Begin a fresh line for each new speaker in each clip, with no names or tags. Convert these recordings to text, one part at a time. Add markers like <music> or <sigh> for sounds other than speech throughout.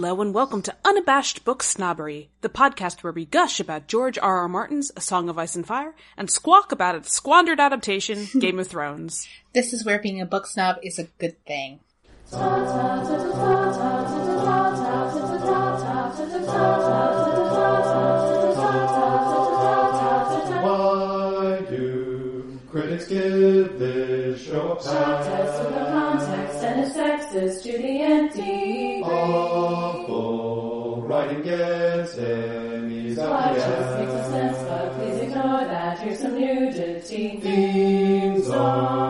Hello and welcome to Unabashed Book Snobbery, the podcast where we gush about George R. R. Martin's A Song of Ice and Fire and squawk about its squandered adaptation, <laughs> Game of Thrones.
This is where being a book snob is a good thing.
Why do critics give this show a
Context
pass?
Context and it's sexist to the empty.
Awful writing gets Emmys
Life
out the
just makes a sense, but please ignore that. Here's some nudity.
Themes are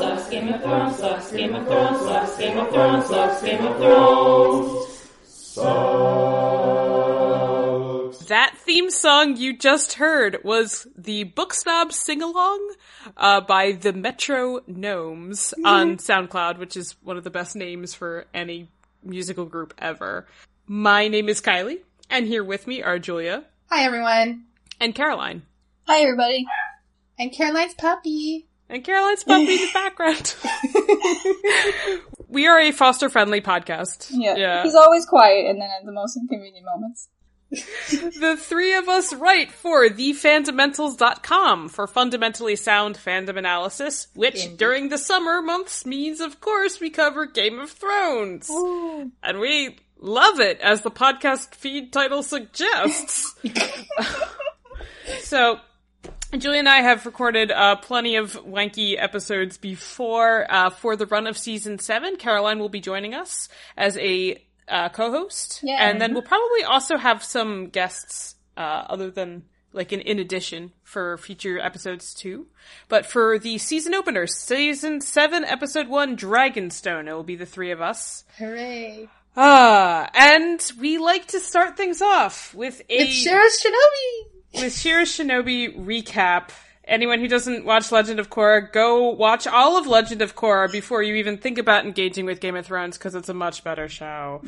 Thrones sucks, Game of Thrones sucks, Game of Thrones sucks, Game of Thrones.
Sucks.
That theme song you just heard was the Book Snob Sing Along uh, by the Metro Gnomes on SoundCloud, which is one of the best names for any musical group ever. My name is Kylie, and here with me are Julia
Hi everyone.
and Caroline.
Hi, everybody.
And Caroline's puppy.
And Caroline's puppy in the <laughs> background. <laughs> <laughs> we are a foster friendly podcast.
Yeah. He's always quiet and then at the most inconvenient moments. <laughs>
the three of us write for thefandomentals.com for fundamentally sound fandom analysis, which during the summer months means, of course, we cover Game of Thrones. And we love it, as the podcast feed title suggests. <laughs> so, Julie and I have recorded uh, plenty of wanky episodes before. Uh, for the run of season seven, Caroline will be joining us as a uh, co-host,
Yeah.
and then we'll probably also have some guests uh, other than like in, in addition for future episodes too. But for the season opener, season seven, episode one, Dragonstone, it will be the three of us.
Hooray.
Ah, and we like to start things off with a
It's Shiro Shinobi!
With Shiro Shinobi recap. Anyone who doesn't watch Legend of Korra, go watch all of Legend of Korra before you even think about engaging with Game of Thrones because it's a much better show.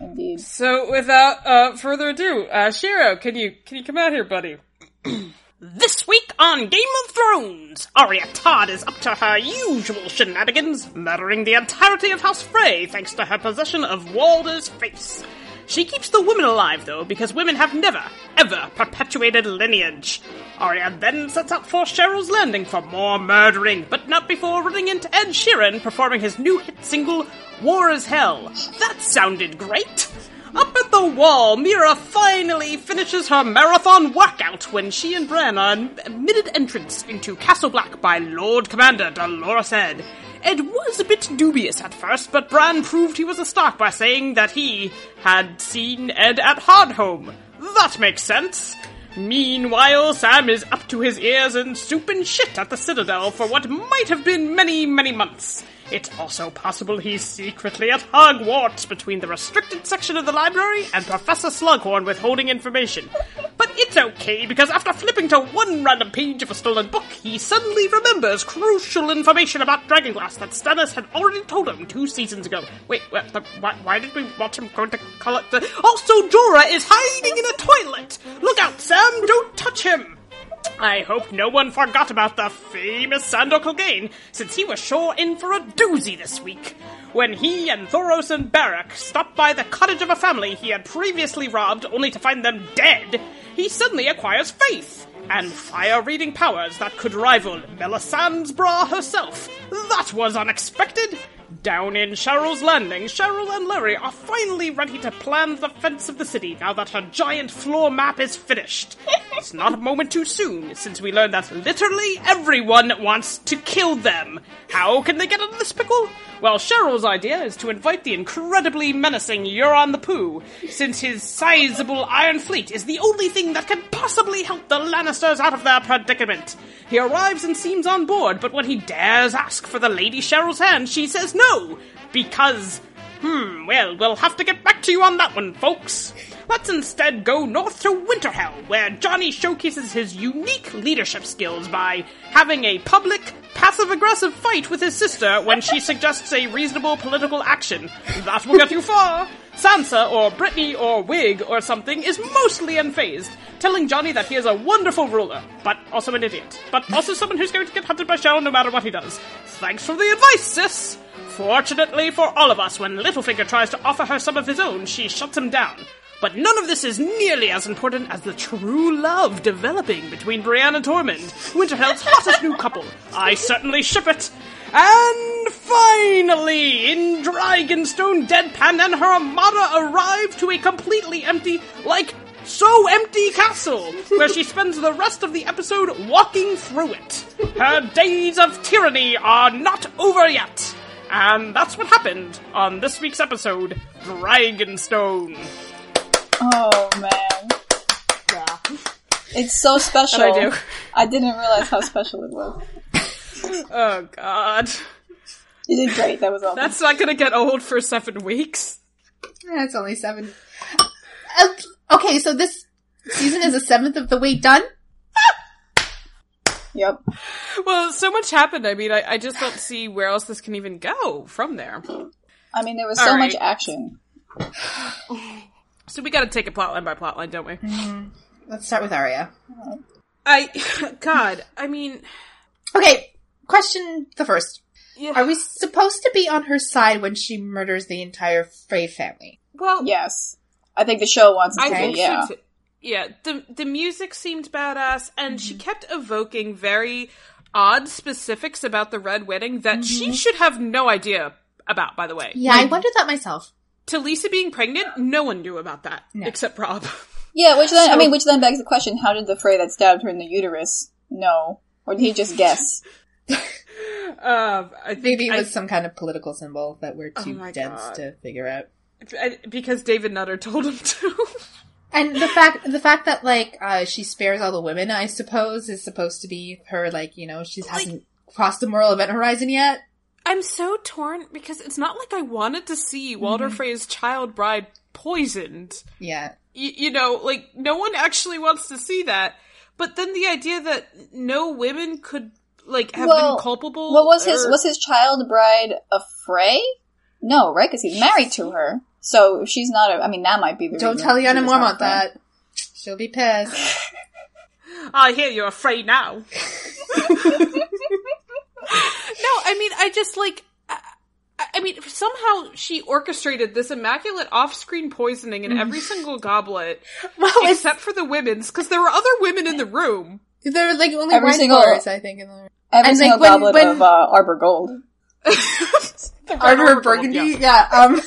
Indeed.
So, without uh, further ado, uh, Shiro, can you can you come out here, buddy? <clears throat> This week on Game of Thrones, Arya Todd is up to her usual shenanigans, murdering the entirety of House Frey thanks to her possession of Walder's face. She keeps the women alive, though, because women have never, ever perpetuated lineage. Arya then sets out for Cheryl's Landing for more murdering, but not before running into Ed Sheeran performing his new hit single, War is Hell. That sounded great! Up at the wall, Meera finally finishes her marathon workout when she and Bran are admitted entrance into Castle Black by Lord Commander Dolorous Ed. Ed was a bit dubious at first, but Bran proved he was a Stark by saying that he had seen Ed at Hardhome. That makes sense. Meanwhile, Sam is up to his ears in soup and shit at the Citadel for what might have been many, many months. It's also possible he's secretly at Hogwarts between the restricted section of the library and Professor Slughorn withholding information. It's okay because after flipping to one random page of a stolen book, he suddenly remembers crucial information about Dragonglass that Stannis had already told him two seasons ago. Wait, the, why, why did we watch him go into collect the... Also, Jorah is hiding in a toilet! Look out, Sam! Don't touch him! I hope no one forgot about the famous Sandor Clegane, since he was sure in for a doozy this week. When he and Thoros and Beric stopped by the cottage of a family he had previously robbed only to find them dead, he suddenly acquires faith and fire-reading powers that could rival Melisandre Bra herself. That was unexpected. Down in Cheryl's Landing, Cheryl and Larry are finally ready to plan the fence of the city now that her giant floor map is finished. <laughs> it's not a moment too soon, since we learned that literally everyone wants to kill them. How can they get out of this pickle? Well, Cheryl's idea is to invite the incredibly menacing Euron the Pooh, since his sizable iron fleet is the only thing that can possibly help the Lannisters out of their predicament. He arrives and seems on board, but when he dares ask for the Lady Cheryl's hand, she says no, because Hmm, well, we'll have to get back to you on that one, folks. Let's instead go north to Winterhell, where Johnny showcases his unique leadership skills by having a public, passive aggressive fight with his sister when she <laughs> suggests a reasonable political action. That will get you far. Sansa, or Brittany, or Wig, or something, is mostly unfazed, telling Johnny that he is a wonderful ruler, but also an idiot. But also someone who's going to get hunted by Cheryl no matter what he does. Thanks for the advice, sis! Fortunately for all of us, when Littlefinger tries to offer her some of his own, she shuts him down. But none of this is nearly as important as the true love developing between Brienne and Tormund, Winterhell's <laughs> hottest new couple. I certainly ship it. And finally, in Dragonstone, Deadpan and her armada arrive to a completely empty, like, so empty castle, where she spends the rest of the episode walking through it. Her days of tyranny are not over yet. And that's what happened on this week's episode, Dragonstone.
Oh man,
Yeah.
it's so special.
I do.
I didn't realize how special it was. <laughs>
Oh god.
You did great. That was awesome.
That's not gonna get old for seven weeks.
That's only seven. Uh, Okay, so this season is a seventh of the way done.
Yep.
Well, so much happened. I mean, I, I just don't see where else this can even go from there.
I mean, there was
All
so
right.
much action.
So we gotta take it plotline by plotline, don't we? Mm-hmm.
Let's start with Arya.
I, <laughs> God, I mean,
Okay, question the first.
yeah.
Are we supposed to be on her side when she murders the entire Frey family?
well,
Yes, I think the show wants us
I
to.
think
yeah.
so too. Yeah, the the music seemed badass, and she kept evoking very odd specifics about the Red Wedding that she should have no idea about. By the way,
Yeah, I wondered that myself.
Talisa being pregnant, no one knew about that except Rob. <laughs>
Yeah, which then I mean, which then begs the question: How did the Frey that stabbed her in the uterus know, or did he just guess? <laughs>
Um, I think
Maybe it
I-
was some kind of political symbol that we're too
my
dense
God.
to figure out.
I- because David Nutter told him to. <laughs>
And the fact, the fact that like uh, she spares all the women, I suppose, is supposed to be her like you know she hasn't crossed the moral event horizon yet.
I'm so torn because it's not like I wanted to see Walder Frey's child bride poisoned.
Yeah,
Y- you know, like no one actually wants to see that. But then the idea that no women could like have
Well,
been culpable.
What was his was his child bride a Frey? No, right? Because he's married to her. So if she's not a, I mean, that might be the.
don't
reason
tell
she
Yana
was not
Mormont that. She'll be pissed. <laughs>
I hear you're afraid now. <laughs> no, I mean, I just like. I, I mean, somehow she orchestrated this immaculate off-screen poisoning in every single goblet,
well,
except for the women's, because there were other women in the room.
there were like only
Every
wine
single-
coolers, I think. In the
Every
And, like,
single
when-
goblet
when-
of uh, Arbor Gold. <laughs>
Arbor Burgundy,
yeah.
yeah. um,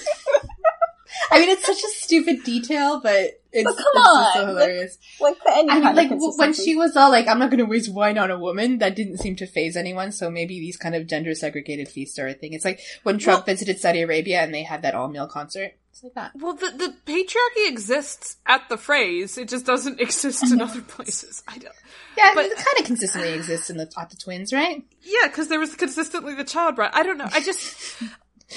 I mean, it's such a stupid detail, but it's,
But come
it's just so hilarious.
Like for any
I mean, like when she was all like, "I'm not going to waste wine on a woman," that didn't seem to phase anyone. So maybe these kind of gender segregated feasts are a thing. It's like when Trump visited Saudi Arabia and they had that all meal concert. It's like that.
Well, the, the patriarchy exists at the Freys, it just doesn't <laughs> exist in other places. I don't.
Yeah,
But-
it kind of consistently exists in the at the twins, right?
Yeah, because there was consistently the child bride. I don't know. I just,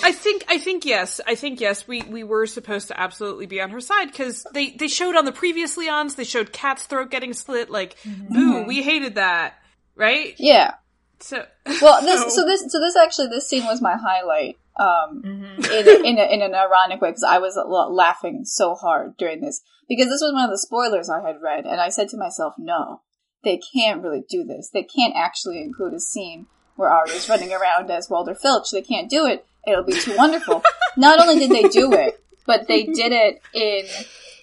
I think, I think yes, I think yes. We we were supposed to absolutely be on her side because they they showed on the previous Leons, they showed Cat's throat getting slit. Like, boo, we hated that, right?
yeah.
So, <laughs>
Well, this so this so this actually this scene was my highlight. Um,
Mm-hmm.
in in, a, in an ironic way because I was la- laughing so hard during this because this was one of the spoilers I had read, and I said to myself, "No, they can't really do this. They can't actually include a scene where Arya's running around as Walter Filch. They can't do it. It'll be too wonderful." Not only did they do it, but they did it in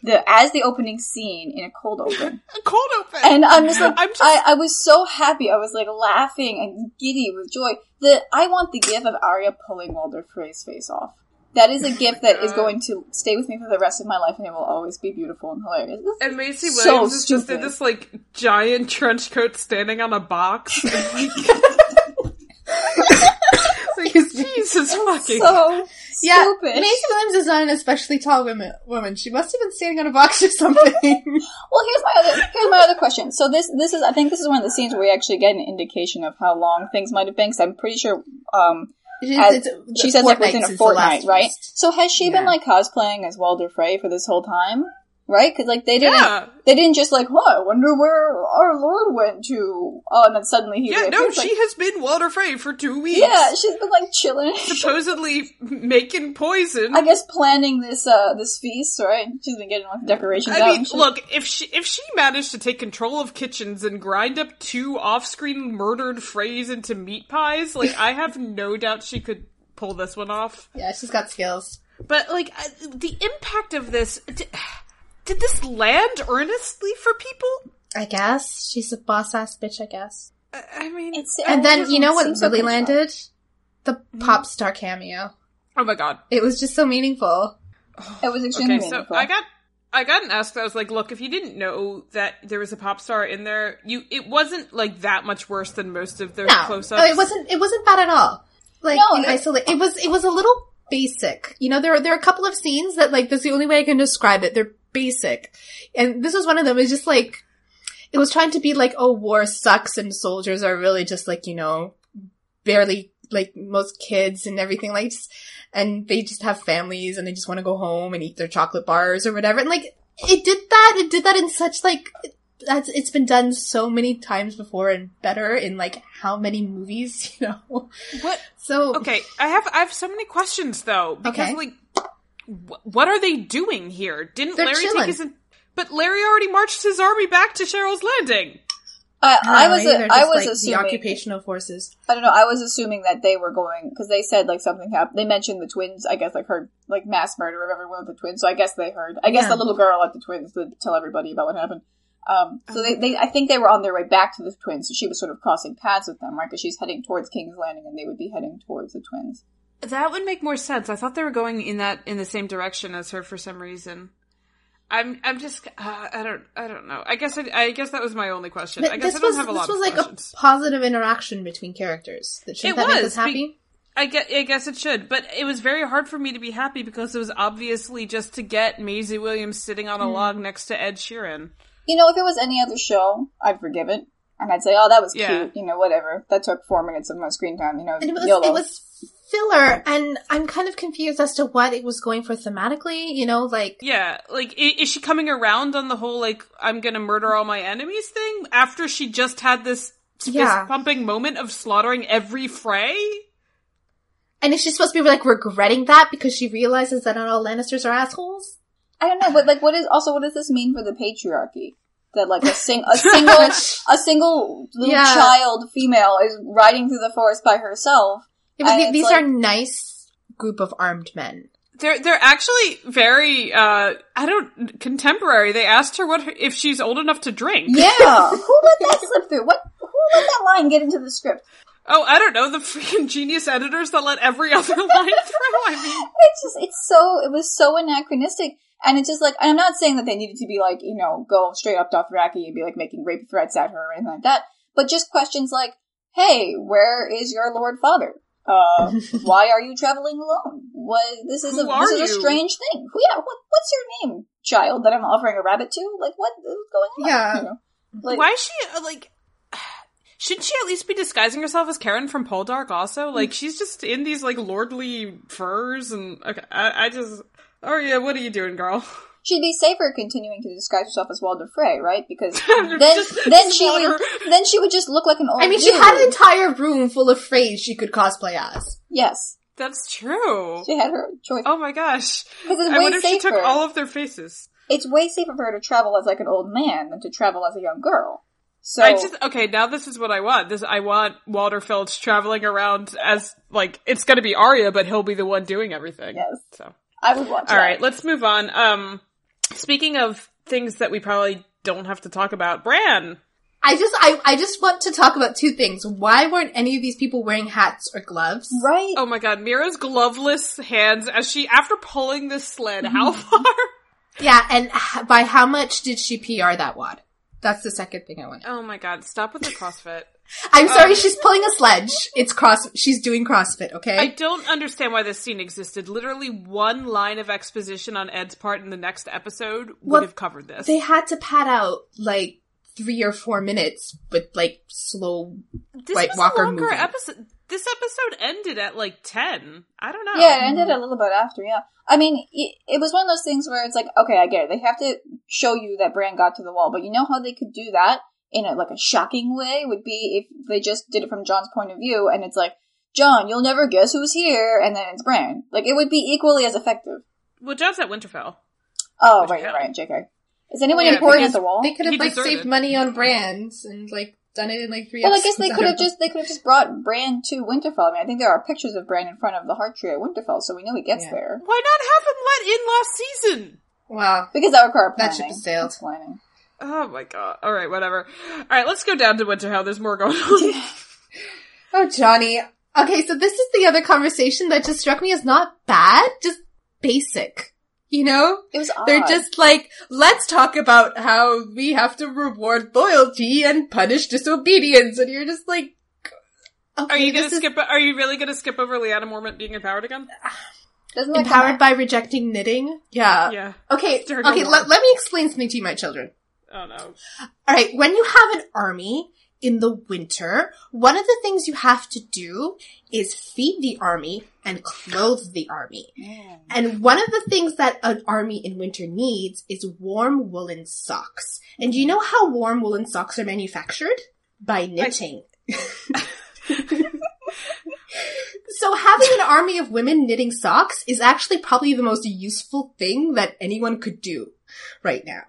the as the opening scene in a cold open.
A cold open.
And I'm just like,
I'm just-
I, I was so happy. I was like laughing and giddy with joy. The I want the gif of Arya pulling Walder Frey's face off. That is a oh gift that is going to stay with me for the rest of my life, and it will always be beautiful and hilarious. This-
And Maisie
So
Williams is just in this like giant trench coat standing on a box. <laughs> And, like, Jesus fucking.
so
Yeah,
stupid.
Maisie Williams is not an especially tall woman. Woman, she must have been standing on a box or something. <laughs>
Well, here's my other here's my other question. So this this is I think this is one of the scenes where we actually get an indication of how long things might have been. Because I'm pretty sure um, she says like within a
since the last
fortnight, right? So has she been like cosplaying as Walder Frey for this whole time? Right? Because like they didn't
Yeah.
they didn't just like, huh, I wonder where our Lord went to. Oh, and then suddenly he
Yeah, no,
reappears,
she
like,
has been Walder Frey for two weeks.
yeah, she's been like chilling. <laughs>
supposedly making poison.
I guess planning this uh this feast, right? She's been getting like decorations
I
out.
mean,
and
look, if she if she managed to take control of kitchens and grind up two off-screen murdered Freys into meat pies, like I have no doubt she could pull this one off.
Yeah, she's got skills.
But like the impact of this, did, did this land earnestly for people?
I guess she's a boss ass bitch. I guess.
I, I mean,
It's-
I-
And then you know what
seems so
really landed? The hmm? pop star cameo.
oh my god.
It was just so meaningful.
it was extremely oh,
Okay, so
meaningful.
I got I got asked. I was like, "Look, if you didn't know that there was a pop star in there, you it wasn't like that much worse than most of their
No,
close-ups."
no, it wasn't. It wasn't bad at all. Like
No,
in
it-
isolate, it was. It was a little basic. You know, there are there are a couple of scenes that like that's the only way I can describe it. They're basic, and this was one of them. It's just like it was trying to be like, oh, war sucks, and soldiers are really just like you know, barely like most kids and everything like, just, and they just have families and they just want to go home and eat their chocolate bars or whatever. And like it did that. It did that in such like that's it's been done so many times before and better in like how many movies, <laughs> you know.
What?
So
Okay, I have I have so many questions though because
Okay.
like, what are they doing here? Didn't
They're
Larry
chilling.
take his? But Larry already marched his army back to Cheryl's Landing.
I, I was
they're
I was
like,
assuming
the occupational forces.
I don't know. I was assuming that they were going because they said like something happened. They mentioned the twins. I guess like heard like mass murder of everyone with the twins. So I guess they heard. I guess
Yeah.
the little girl at the twins would tell everybody about what happened. Um, so they, they, I think they were on their way back to the twins. So she was sort of crossing paths with them, right? Because she's heading towards King's Landing, and they would be heading towards the twins.
That would make more sense. I thought they were going in that in the same direction as her for some reason. I'm I'm just uh, I don't I don't know. I guess I, I guess that was my only question.
Th-
I guess
this
I don't
was
have a lot.
this was
of
like
questions.
a positive interaction between characters. That shouldn't
It
that make
was,
us happy?
I guess, I guess it should, but it was very hard for me to be happy because it was obviously just to get Maisie Williams sitting on a log next to Ed Sheeran.
You know, if it was any other show, I'd forgive it, and I'd say, "Oh, that was
Yeah.
cute." You know, whatever. That took four minutes of my screen time. You know,
and it was
YOLO.
it was filler, and I'm kind of confused as to what it was going for thematically. You know, like
Yeah, like i- is she coming around on the whole like I'm gonna murder all my enemies thing after she just had this fist
Yeah.
pumping moment of slaughtering every Frey?
and is she supposed to be like regretting that because she realizes that not all Lannisters are assholes?
I don't know, but like, what is also what does this mean for the patriarchy? That like a sing a <laughs> single a single little
Yeah.
child female is riding through the forest by herself.
Yeah, but
And
these
like-
are nice group of armed men.
They're they're actually very uh I don't contemporary. They asked her what her, if she's old enough to drink.
Yeah, <laughs> who let that slip through? What who let that line get into the script?
Oh, I don't know the freaking genius editors that let every <laughs> other line through. I mean,
It's just it's so it was so anachronistic. And it's just like I'm not saying that they needed to be like, you know, go straight up Dothraki and be like making rape threats at her or anything like that. But just questions like, Hey, where is your Lord Father? Uh <laughs> why are you traveling alone? What this is
Who
a this is a strange thing. Who yeah, what what's your name, child, that I'm offering a rabbit to? Like what is going on?
Yeah.
You know? Like
why is she uh, like? <sighs> Shouldn't she at least be disguising herself as Karen from Poldark? Also, like she's just in these like lordly furs and okay, I, I just. Oh yeah, what are you doing, girl? <laughs>
she'd be safer continuing to disguise herself as Walder Frey, right? Because then <laughs>
Just
then she
slaughter.
would then she would just look like an old man.
I mean, she had an entire room full of Freys she could cosplay as.
Yes.
That's true.
She had her choice.
Oh my gosh!
Because it's
I
way
wonder if she took all of their faces.
It's way safer for her to travel as like an old man than to travel as a young girl. So
I just okay. Now this is what I want. This I want Walter Filch traveling around as like it's going to be Arya, but he'll be the one doing everything.
Yes.
So
I would watch.
all
that.
right, let's move on. Um, Speaking of things that we probably don't have to talk about, Bran.
I just, I, I just want to talk about two things. Why weren't any of these people wearing hats or gloves?
Right?
Oh my god, Meera's gloveless hands as she, after pulling this sled, how mm-hmm. far?
Yeah, and by how much did she PR that wad? That's the second thing I want.
Oh my god, stop with the CrossFit.
I'm sorry,
Um,
she's pulling a sledge. It's cross. She's doing CrossFit. Okay.
I don't understand why this scene existed. Literally one line of exposition on Ed's part in the next episode would
Well,
have covered this.
they had to pad out like three or four minutes with like slow.
this
White
was
Walker
a longer
movie.
episode. This episode ended at like 10. I don't know.
Yeah, it ended a little bit after, yeah. I mean, it, it was one of those things where it's like, okay, I get it. They have to show you that Bran got to the wall, but you know how they could do that in a, like a shocking way would be if they just did it from John's point of view and it's like, John, you'll never guess who's here, and then it's Bran. Like, it would be equally as effective.
Well, John's at Winterfell.
Oh,
Which
right,
hell?
right, JK. Is anyone
Yeah,
important at the wall?
They could have like
deserted
saved
it.
money on brands and like done it in like three.
Well, I guess they could have just they could have just brought Bran to Winterfell. I mean, I think there are pictures of Bran in front of the Heart Tree at Winterfell, so we know he gets
Yeah.
there.
Why not have him let in last season?
Wow.
Because that required
That
planning.
ship has sailed.
That's planning.
Oh my god. Alright, whatever. Alright, let's go down to Winterfell. There's more going on. <laughs>
Oh, Johnny. Okay, so this is the other conversation that just struck me as not bad, just basic. You know?
It was odd.
They're just like, let's talk about how we have to reward loyalty and punish disobedience. And you're just like, okay,
Are you gonna
this is
skip, are you really gonna skip over Lyanna Mormont being empowered again?
Doesn't
empowered by rejecting knitting? Yeah.
Yeah.
Okay, okay,
them
let, let me explain something to you, my children.
Oh no.
Alright, when you have an army in the winter, one of the things you have to do is feed the army and clothe the army.
Mm.
And one of the things that an army in winter needs is warm woolen socks. And do you know how warm woolen socks are manufactured? By knitting. so having an army of women knitting socks is actually probably the most useful thing that anyone could do right now.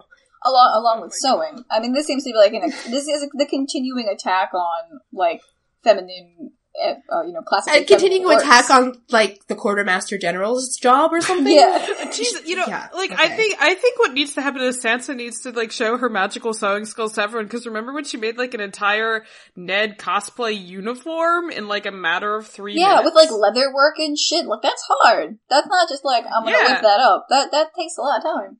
Along along
Oh
with
my
sewing. I mean, this seems to be like an this is the continuing attack on like feminine, uh, uh, you know, classic.
And continuing to attack on like the quartermaster general's job or something.
Yeah. <laughs>
Jeez, you know,
Yeah,
like I think I think what needs to happen is Sansa needs to like show her magical sewing skills to everyone. Because remember when she made like an entire Ned cosplay uniform in like a matter of three
Yeah,
minutes?
with like leather work and shit. Like that's hard. That's not just like I'm gonna
Yeah.
whip that up. That that takes a lot of time.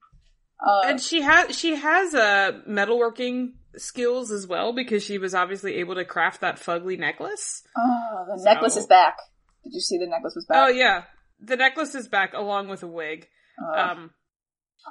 Uh,
and she has she has uh metalworking skills as well because she was obviously able to craft that fugly necklace.
oh, the
So-
necklace is back. Did you see the necklace was back?
Oh yeah, the necklace is back along with a wig.
Uh,
Um,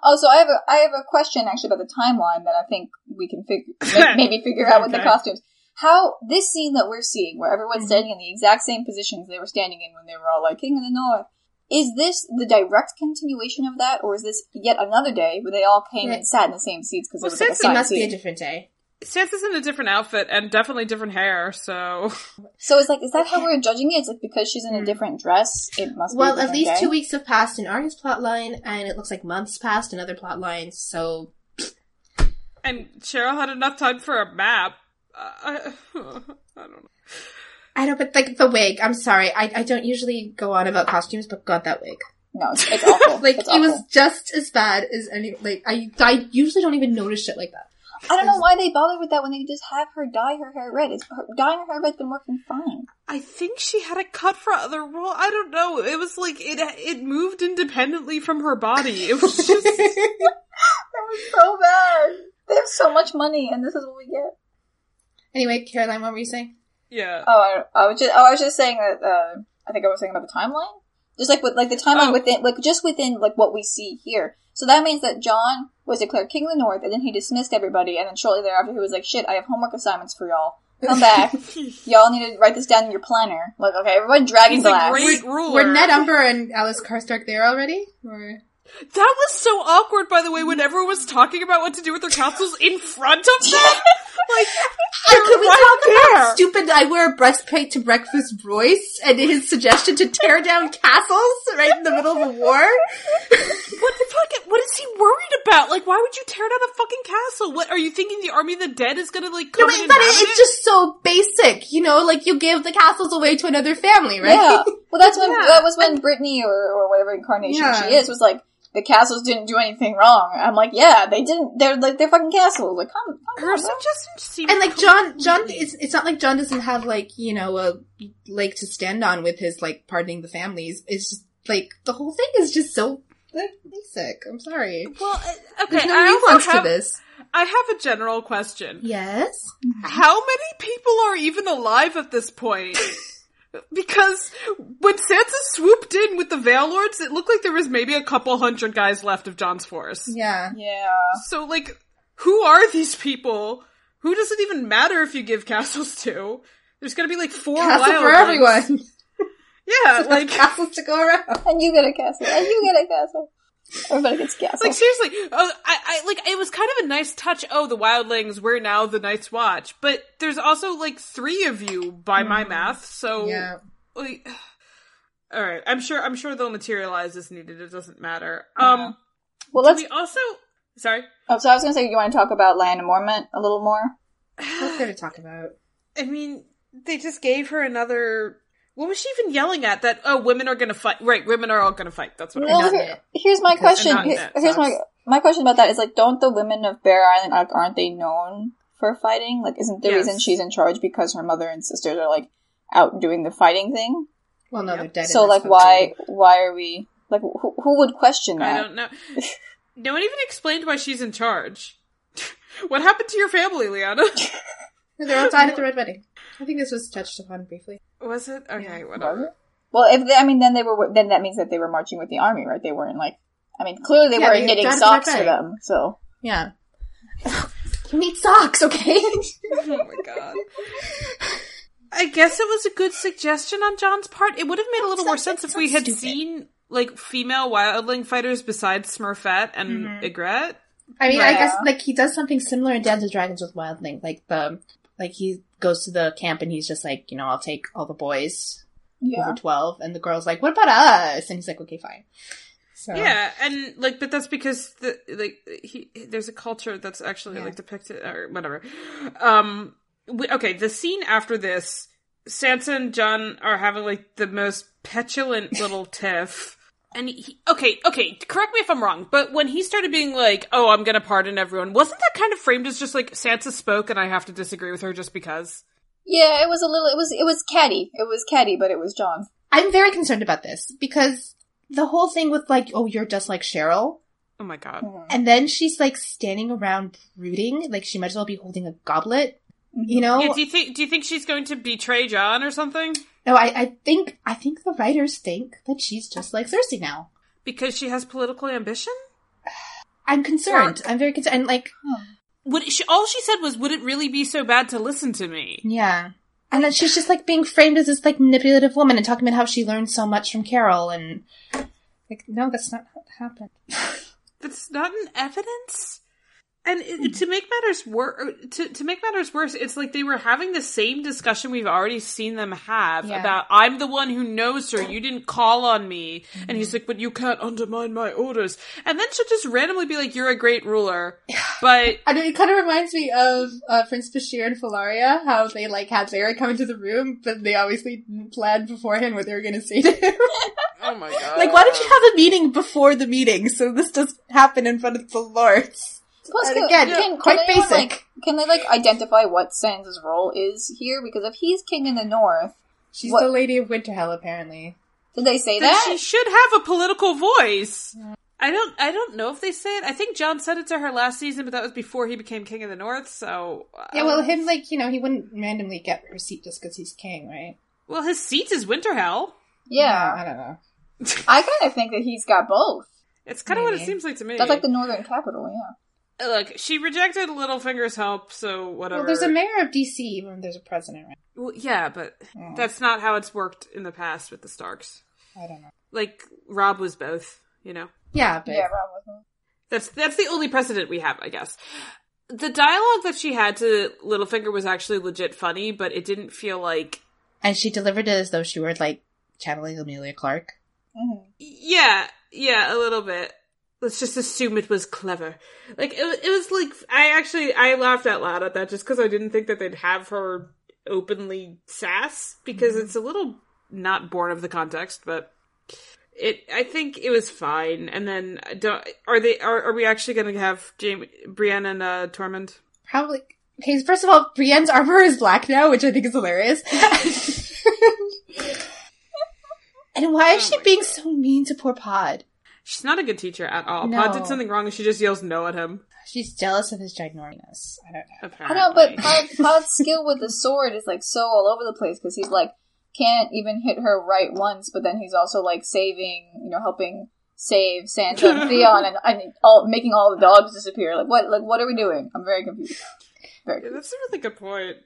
Oh, so I have a I have a question actually about the timeline that I think we can figure <laughs> maybe figure out with the costumes. How this scene that we're seeing, where everyone's
Mhm.
standing in the exact same positions they were standing in when they were all like King of the North, is this the direct continuation of that, or is this yet another day where they all came
Right.
and sat in the same seats because
Well,
it was like a
since
It
signed
must be a different day.
Sansa's in a different outfit and definitely different hair, so
So it's like, is that how we're judging it? It's like because she's in a
Hmm.
different dress, it must. be
Well, at least
day?
two weeks have passed in Arya's plotline, and it looks like months passed in other plot lines, so
and Cheryl had enough time for a map. Uh, I, <laughs> I don't know.
I know, but like the wig, I'm sorry, I, I don't usually go on about costumes, but God, that wig.
No, it's, it's awful. <laughs>
Like,
it's
it was just as bad as any, like, I, I usually don't even notice shit like that.
I don't know why they bother with that when they just have her dye her hair red. It's her, dyeing her hair red's been working fine.
I think she had it cut for other role. I don't know. It was like it it moved independently from her body. It was <laughs> just
That was so bad. They have so much money, and this is what we get.
Anyway, Caroline, what were you saying?
Yeah.
Oh, I, I was just, oh, I was just saying that. Uh, I think I was saying about the timeline, just like with like the timeline
Oh.
within, like just within like what we see here. So that means that John was declared king of the North, and then he dismissed everybody, and then shortly thereafter he was like, "Shit, I have homework assignments for y'all. Come back. <laughs> y'all need to write this down in your planner." Like, okay, everyone dragging
He's a
glass.
great ruler.
Were Ned Umber and Alys Karstark there already? Or...
That was so awkward, by the way, when everyone was talking about what to do with their castles in front of them. <laughs> like,
can we
right
talk about stupid I wear a breastplate to breakfast Royce and his suggestion to tear down castles right in the middle of a war? <laughs>
what the fuck? What is he worried about? Like, why would you tear down a fucking castle? What are you thinking? The army of the dead is gonna like
No,
come and
but
have
it-
it?
it's just so basic, you know, like you give the castles away to another family, right?
Yeah. <laughs> Well, that's when
Yeah.
that was when Brittany or or whatever incarnation
Yeah.
she is was like the castles didn't do anything wrong. I'm like, yeah, they didn't. They're like they're fucking castles. Like, come, come
Her
on, bro.
suggestion seems
And like John, John, it's, it's not like John doesn't have like, you know, a leg to stand on with his like pardoning the families. It's just like, the whole thing is just so like, basic. I'm sorry.
well. uh, Okay,
There's no
I also
nuance
have,
to this.
I have a general question.
Yes?
How many people are even alive at this point? <laughs> because when Sansa swooped in with the Veil Lords, it looked like there was maybe a couple hundred guys left of John's force.
Yeah.
Yeah.
So, like, who are these people? Who does it even matter if you give castles to? There's gonna be like four
Castle
wild
for everyone. <laughs>
Yeah, <laughs> like,
Castles to go around.
And <laughs> you get a castle. And you get a castle. Everybody gets a castle.
like seriously. Oh, I, I like it was kind of a nice touch. Oh, the wildlings, we're now the Night's Watch. But there's also like three of you by my math. So
Yeah.
like, <sighs> all right. I'm sure. I'm sure they'll materialize as needed. It doesn't matter. Um.
well, let's.
we also. Sorry.
Oh, so I was gonna say, you want to talk about Lyanna Mormont a little more?
What's there to talk about? <sighs>
I mean, they just gave her another. What was she even yelling at? That oh, women are gonna fight. Right, women are all gonna fight. That's what. I
Well,
not
here-
knit.
here's my question. Here-
knit
here's my my question about that is like, don't the women of Bear Island like, aren't they known for fighting? Like, isn't the
Yes.
reason she's in charge because her mother and sisters are like out doing the fighting thing?
Well, no,
Yep.
they're dead.
so
in
like, why
country.
why are we like who, who would question
I
that?
don't know. No one even explained why she's in charge. <laughs> what happened to your family, Lyanna? <laughs>
They're outside at the Red Wedding. I think this was touched upon briefly.
Was it? Okay,
Was it?
whatever.
Well, if they, I mean, then they were then that means that they were marching with the army, right? They weren't like. I mean, clearly they
Yeah,
weren't
they
knitting socks for them. So
Yeah. <laughs> you need socks, okay? <laughs>
Oh my god. I guess it was a good suggestion on John's part. It would have made a little
It's
more sense if we had
stupid.
seen like female wildling fighters besides Smurfette and mm-hmm. Ygritte.
I mean, I guess like he does something similar in Dance of Dragons with Wildling. Like the like he goes to the camp and he's just like, you know, I'll take all the boys
yeah,
over twelve, and the girl's like, what about us? And he's like, okay, fine. So
Yeah, and like, but that's because the like he there's a culture that's actually
Yeah.
like depicted or whatever. Um, we, okay, the scene after this, Sansa and John are having like the most petulant little <laughs> tiff. And he, okay, okay, correct me if I'm wrong, but when he started being like, "Oh, I'm gonna pardon everyone," wasn't that kind of framed as just like Sansa spoke and I have to disagree with her just because?
yeah. It was a little. It was it was catty. It was catty, but it was John.
I'm very concerned about this because the whole thing with like, oh, you're just like Cheryl,
Oh my god! Mm-hmm.
and then she's like standing around brooding, like she might as well be holding a goblet. Mm-hmm. You know?
Yeah, do you think do you think she's going to betray John or something
no, I, I think I think the writers think that she's just like Cersei now.
because she has political ambition?
I'm concerned. I'm very concerned. And like,
Would she, all she said was, "Would it really be so bad to listen to me?"
Yeah. And then she's just like being framed as this like manipulative woman and talking about how she learned so much from Carol and like no, that's not what happened. <laughs>
That's not an evidence. And to make matters worse, to to make matters worse, it's like they were having the same discussion we've already seen them have
Yeah.
about I'm the one who knows her. You didn't call on me, and he's like, "But you can't undermine my orders." And then she'll just randomly be like, "You're a great ruler," but <laughs>
I know it kind of reminds me of uh, Prince Bashir and Falaria, how they like had Larry come into the room, but they obviously didn't beforehand what they were going to say to him. <laughs>
oh my god!
like, why did you have a meeting before the meeting so this doesn't happen in front of the lords?
Plus,
And
can,
again,
can,
quite
can anyone,
basic.
Like, can they like identify what Sansa's role is here? Because if he's king in the north,
She's
What-
the Lady of Winterhell, apparently.
did they say
Then
that?
she should have a political voice. I don't. I don't know if they say it. I think John said it to her last season, but that was before he became king of the North. So
Yeah, well,
uh,
him, like, you know, he wouldn't randomly get her seat just because he's king, right?
well, his seat is Winterhell.
yeah,
I don't know.
I kind of think that he's got both.
It's kind of what it seems like to me.
That's like the northern capital. Yeah.
Look, she rejected Littlefinger's help, so whatever.
Well, there's a mayor of DC, even if there's a president, right?
Well, yeah, but
Mm.
that's not how it's worked in the past with the Starks.
I don't know.
Like Rob was both, you know.
Yeah, but
Yeah, Rob was
That's that's the only precedent we have, I guess. The dialogue that she had to Littlefinger was actually legit funny, but it didn't feel like
and she delivered it as though she were like channeling Emilia Clarke.
Mhm.
Yeah, yeah, a little bit. Let's just assume it was clever. Like it, it was like I actually I laughed out loud at that just because I didn't think that they'd have her openly sass because it's a little not born of the context, but It. I think it was fine. And then don't. Are they? Are, are we actually going to have Jamie, Brienne, and uh, Tormund?
Probably. Okay, first of all, Brienne's armor is black now, which I think is hilarious. <laughs> <laughs> and why is
Oh
she being
God.
so mean to poor Pod?
She's not a good teacher at all.
No.
Pod did something wrong, and she just yells no at him.
She's jealous of his ginormous. I don't know.
I know, but Pod, Pod's skill with the sword is like so all over the place because he's like can't even hit her right once, but then he's also like saving, you know, helping save Sansa and <laughs> Theon and, and all making all the dogs disappear. Like what? Like what are we doing? I'm very confused. Very
Yeah, that's a really good point.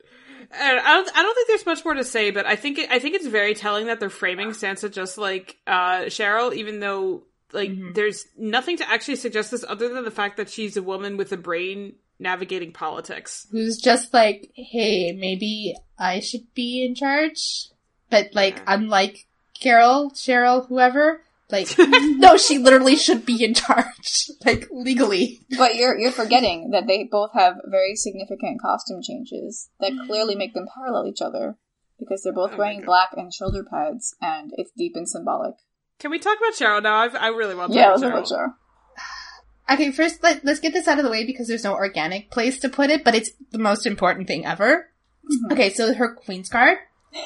And I don't. I don't think there's much more to say, but I think. It, I think it's very telling that they're framing Sansa just like uh, Cheryl, even though like
Mhm.
there's nothing to actually suggest this other than the fact that she's a woman with a brain navigating politics.
Who's just like, hey, maybe I should be in charge? But like,
Yeah.
unlike Carol, Cheryl, whoever, like, <laughs> no, she literally should be in charge. <laughs> like, legally.
But you're you're forgetting that they both have very significant costume changes that clearly make them parallel each other because they're both
Oh
wearing black and shoulder pads, and it's deep and symbolic.
Can we talk about Cheryl now? I've, I really want to
Yeah,
talk about Cheryl.
Cheryl. <sighs>
Okay, first, let, let's get this out of the way because there's no organic place to put it, but it's the most important thing ever.
Mhm.
Okay, so her Queen's Guard.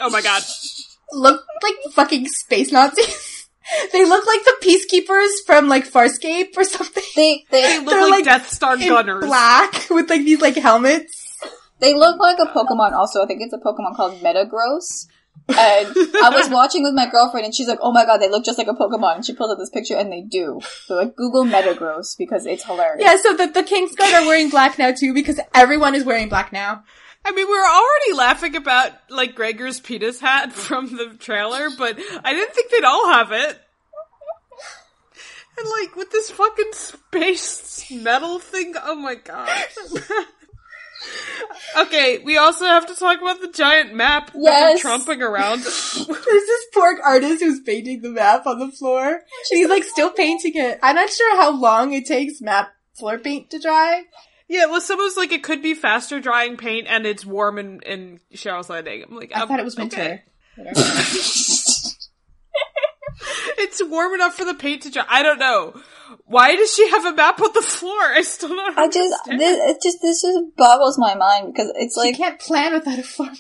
Oh my god. <laughs>
look like fucking space Nazis. <laughs> they look like the peacekeepers from like Farscape or something.
They
They
they
look
They're
like,
like
Death Star
In
gunners.
black with like these like helmets.
they look like a Pokemon. Also, I think it's a Pokemon called Metagross. And I was <laughs> watching with my girlfriend, and she's like, "Oh my god, they look just like a Pokemon." And she pulled up this picture, and they do. So like, Google Metagross because it's hilarious.
Yeah, so the, the King's Guard are wearing black now too because everyone is wearing black now.
I mean, we were already laughing about like Gregor's penis hat <laughs> from the trailer, but I didn't think they'd all have it. And like with this fucking space metal thing, oh my god. <laughs> okay, we also have to talk about the giant map that
Yes.
they're trumping around. <laughs> <laughs>
There's this poor artist who's painting the map on the floor. And he's like still painting it. I'm not sure how long it takes map floor paint to dry.
yeah, well, someone's like, it could be faster drying paint, and it's warm in, in Cheryl's Landing. I'm like,
I
um,
thought it was
okay.
winter. <laughs>
It's warm enough for the paint to dry. I don't know. Why does she have a map on the floor? I still don't
I just this it just this just boggles my mind because it's like you
can't plan without a floor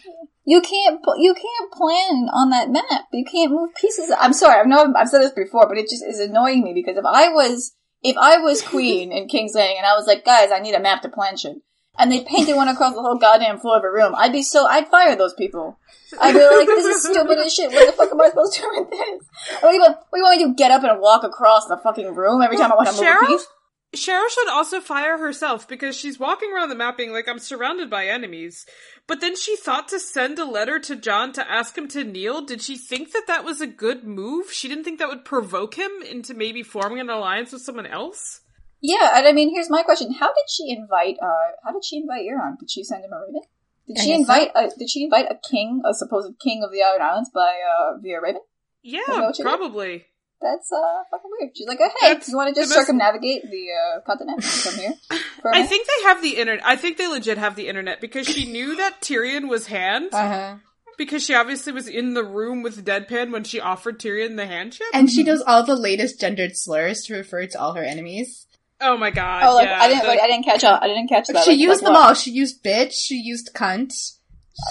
you can't you can't plan on that map. You can't move pieces. I'm sorry. I know I've said this before, but it just is annoying me because if I was if I was queen in King's Landing and I was like, guys, I need a map to plan shit, and they painted one across the whole goddamn floor of a room, I'd be so I'd fire those people. I'd be like, this is stupid as shit. What the fuck am I supposed to do with this? What do you want, what do you want me to? Get up and walk across the fucking room every time I want to move a
Cheryl?
piece?
Cheryl should also fire herself because she's walking around the map being like, I'm surrounded by enemies. But then she thought to send a letter to John to ask him to kneel. Did she think that that was a good move? She didn't think that would provoke him into maybe forming an alliance with someone else?
Yeah, and I mean, here's my question: How did she invite? uh How did she invite Euron? Did she send him a raven? Did
I
she
guess
invite? A, did she invite a king, a supposed king of the Iron Islands, by uh via raven?
Yeah,
that what you did?
probably.
That's uh fucking weird. She's like, oh, hey,
That's
you want to just
the most-
circumnavigate the uh, continent from here? <laughs> For a
I think they have the internet. I think they legit have the internet because she knew that Tyrion was hand
Uh-huh.
because she obviously was in the room with Deadpan when she offered Tyrion the handshake.
And she knows all the latest gendered slurs to refer to all her enemies.
Oh my god!
Oh, like
yeah,
I didn't,
the-
like I didn't catch up. I didn't catch that.
she
Like,
used
like
them
what?
all. She used bitch. She used cunt.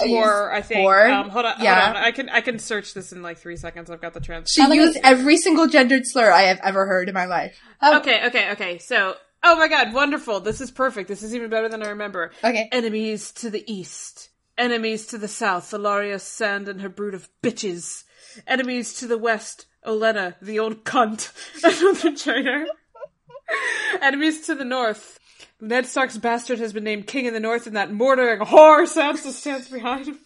She
Or I think.
or-
um, hold on.
yeah.
Hold on. I can I can search this in like three seconds. I've got the transcript.
She
How many-
used every single gendered slur I have ever heard in my life.
How-
Okay, okay, okay. So, oh my god, wonderful. This is perfect. This is even better than I remember.
Okay.
Enemies to the east. Enemies to the south. Ellaria Sand and her brood of bitches. Enemies to the west. Olenna, the old cunt. <laughs> Another traitor. <laughs> Enemies to the north. Ned Stark's bastard has been named king in the north, and that murdering whore Sansa stands behind him.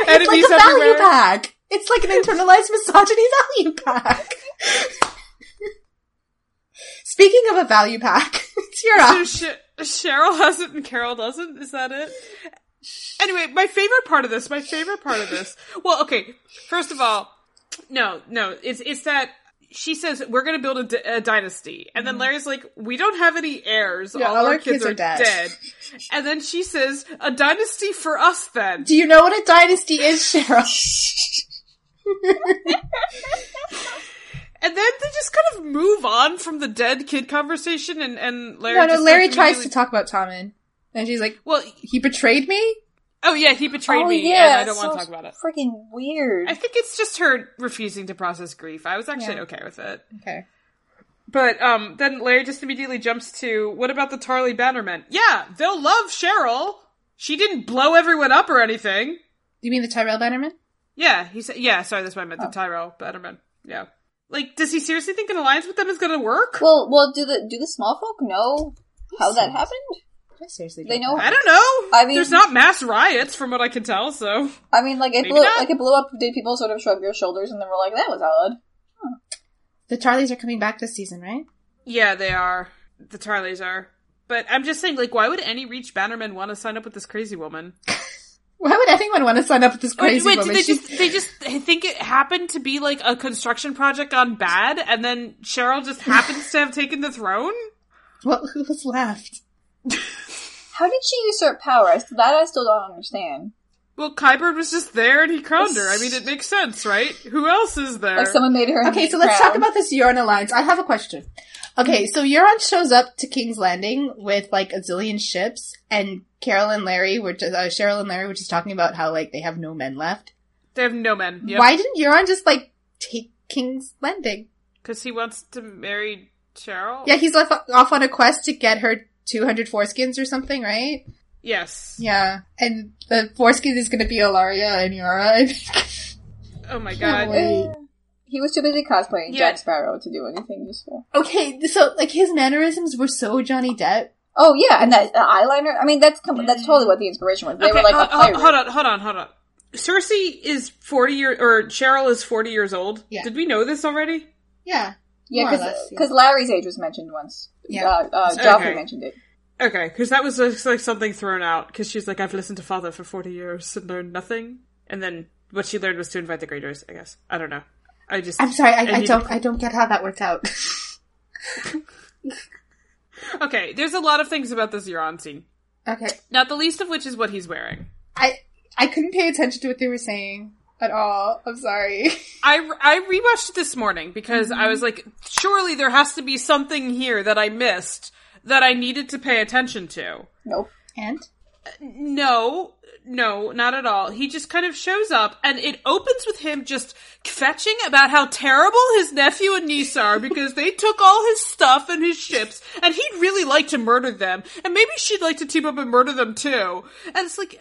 It's
Enemies
like a value
everywhere.
pack. It's like an internalized misogyny value pack. <laughs> Speaking of a value pack, <laughs> it's your
So. Sh- Cheryl has it and Carol doesn't. Is that it? Anyway, my favorite part of this. My favorite part of this. Well, okay. First of all, no, no. It's it's that she says we're going to build a, d- a dynasty, and then Larry's like, we don't have any heirs.
Mm-hmm. Yeah,
all, our kids, are, dead.
dead.
And then she says, a dynasty for us. Then
Do you know what a dynasty is, Cheryl? <laughs>
And then they just kind of move on from the dead kid conversation, and and Larry.
No, no, Larry
starts
tries to talk about Tommen. And she's like,
Well,
he betrayed me?
Oh yeah, he betrayed
oh,
me,
yeah,
and I don't want to talk about it.
Freaking weird.
I think it's just her refusing to process grief. I was actually
Yeah.
okay with it.
Okay.
But um, then Larry just immediately jumps to, what about the Tarly Bannermen? Yeah, they'll love Cheryl. She didn't blow everyone up or anything.
You mean the Tyrell Bannerman?
Yeah, he said. Yeah, sorry, that's what I meant. The
Oh.
Tyrell Bannerman. Yeah. Like, does he seriously think an alliance with them is going to work?
well, well, do the do the small folk know how that happened?
I seriously
They
don't
know-
I don't know.
I mean-
there's not mass riots from what I can tell. So
I mean, like it
Maybe
blew,
not.
like it blew up. Did people sort of shrug their shoulders and they were like, "That was odd."
The Tarlys are coming back this season, right?
yeah, they are. The Tarlys are. But I'm just saying, like, why would any Reach Bannerman want to sign up with this crazy woman? <laughs>
Why would anyone want to sign up with this crazy
wait,
woman?
did they
She's-
just they just think it happened to be like a construction project gone bad, and then Cheryl just happens to have taken the throne?
Well, who was left? <laughs>
How did she usurp power? That I still don't understand.
Well, Qyburn was just there and he crowned her. I mean, it makes sense, right? Who else is there?
Like someone made her.
Okay, so let's talk about this Euron alliance. I have a question. Okay, so Euron shows up to King's Landing with like a zillion ships, and Carol and Larry were just, uh, Cheryl and Larry were just talking about how like they have no men left.
They have no men. Yep.
Why didn't Euron just like take King's Landing?
Because he wants to marry Cheryl?
Yeah, he's left off on a quest to get her 200 foreskins or something, right?
Yes.
Yeah, and the foreskin is going to be Ellaria and Yara. <laughs>
Oh my god.
wait. <sighs>
He was too busy cosplaying
Yeah.
Jack Sparrow to do anything useful.
okay, so like his mannerisms were so Johnny Depp.
Oh yeah, and that uh, eyeliner. I mean, that's com- that's totally what the inspiration was. They
okay,
were like
ho-
a
ho- hold on, hold on, hold on. Cersei is 40 year, or Cheryl is 40 years old.
Yeah.
Did we know this already?
Yeah,
Yeah, because
yeah.
Larry's age was mentioned once.
Yeah.
uh, uh, Joffrey
Okay.
mentioned it.
Okay, because that was just like something thrown out, because she's like, I've listened to father for 40 years and learned nothing. And then what she learned was to invite the graders. I guess. I don't know. I just.
I'm sorry, I, I don't, I don't get how that worked out. <laughs>
Okay, there's a lot of things about this Euron scene.
okay,
Not the least of which is what he's wearing.
I, I couldn't pay attention to what they were saying at all. I'm sorry. <laughs>
I, I rewatched it this morning because I was like, surely there has to be something here that I missed that I needed to pay attention to.
Nope.
And
No, no, not at all. He just kind of shows up and it opens with him just fetching about how terrible his nephew and niece are because they <laughs> took all his stuff and his ships and he'd really like to murder them and maybe she'd like to team up and murder them too. And it's like,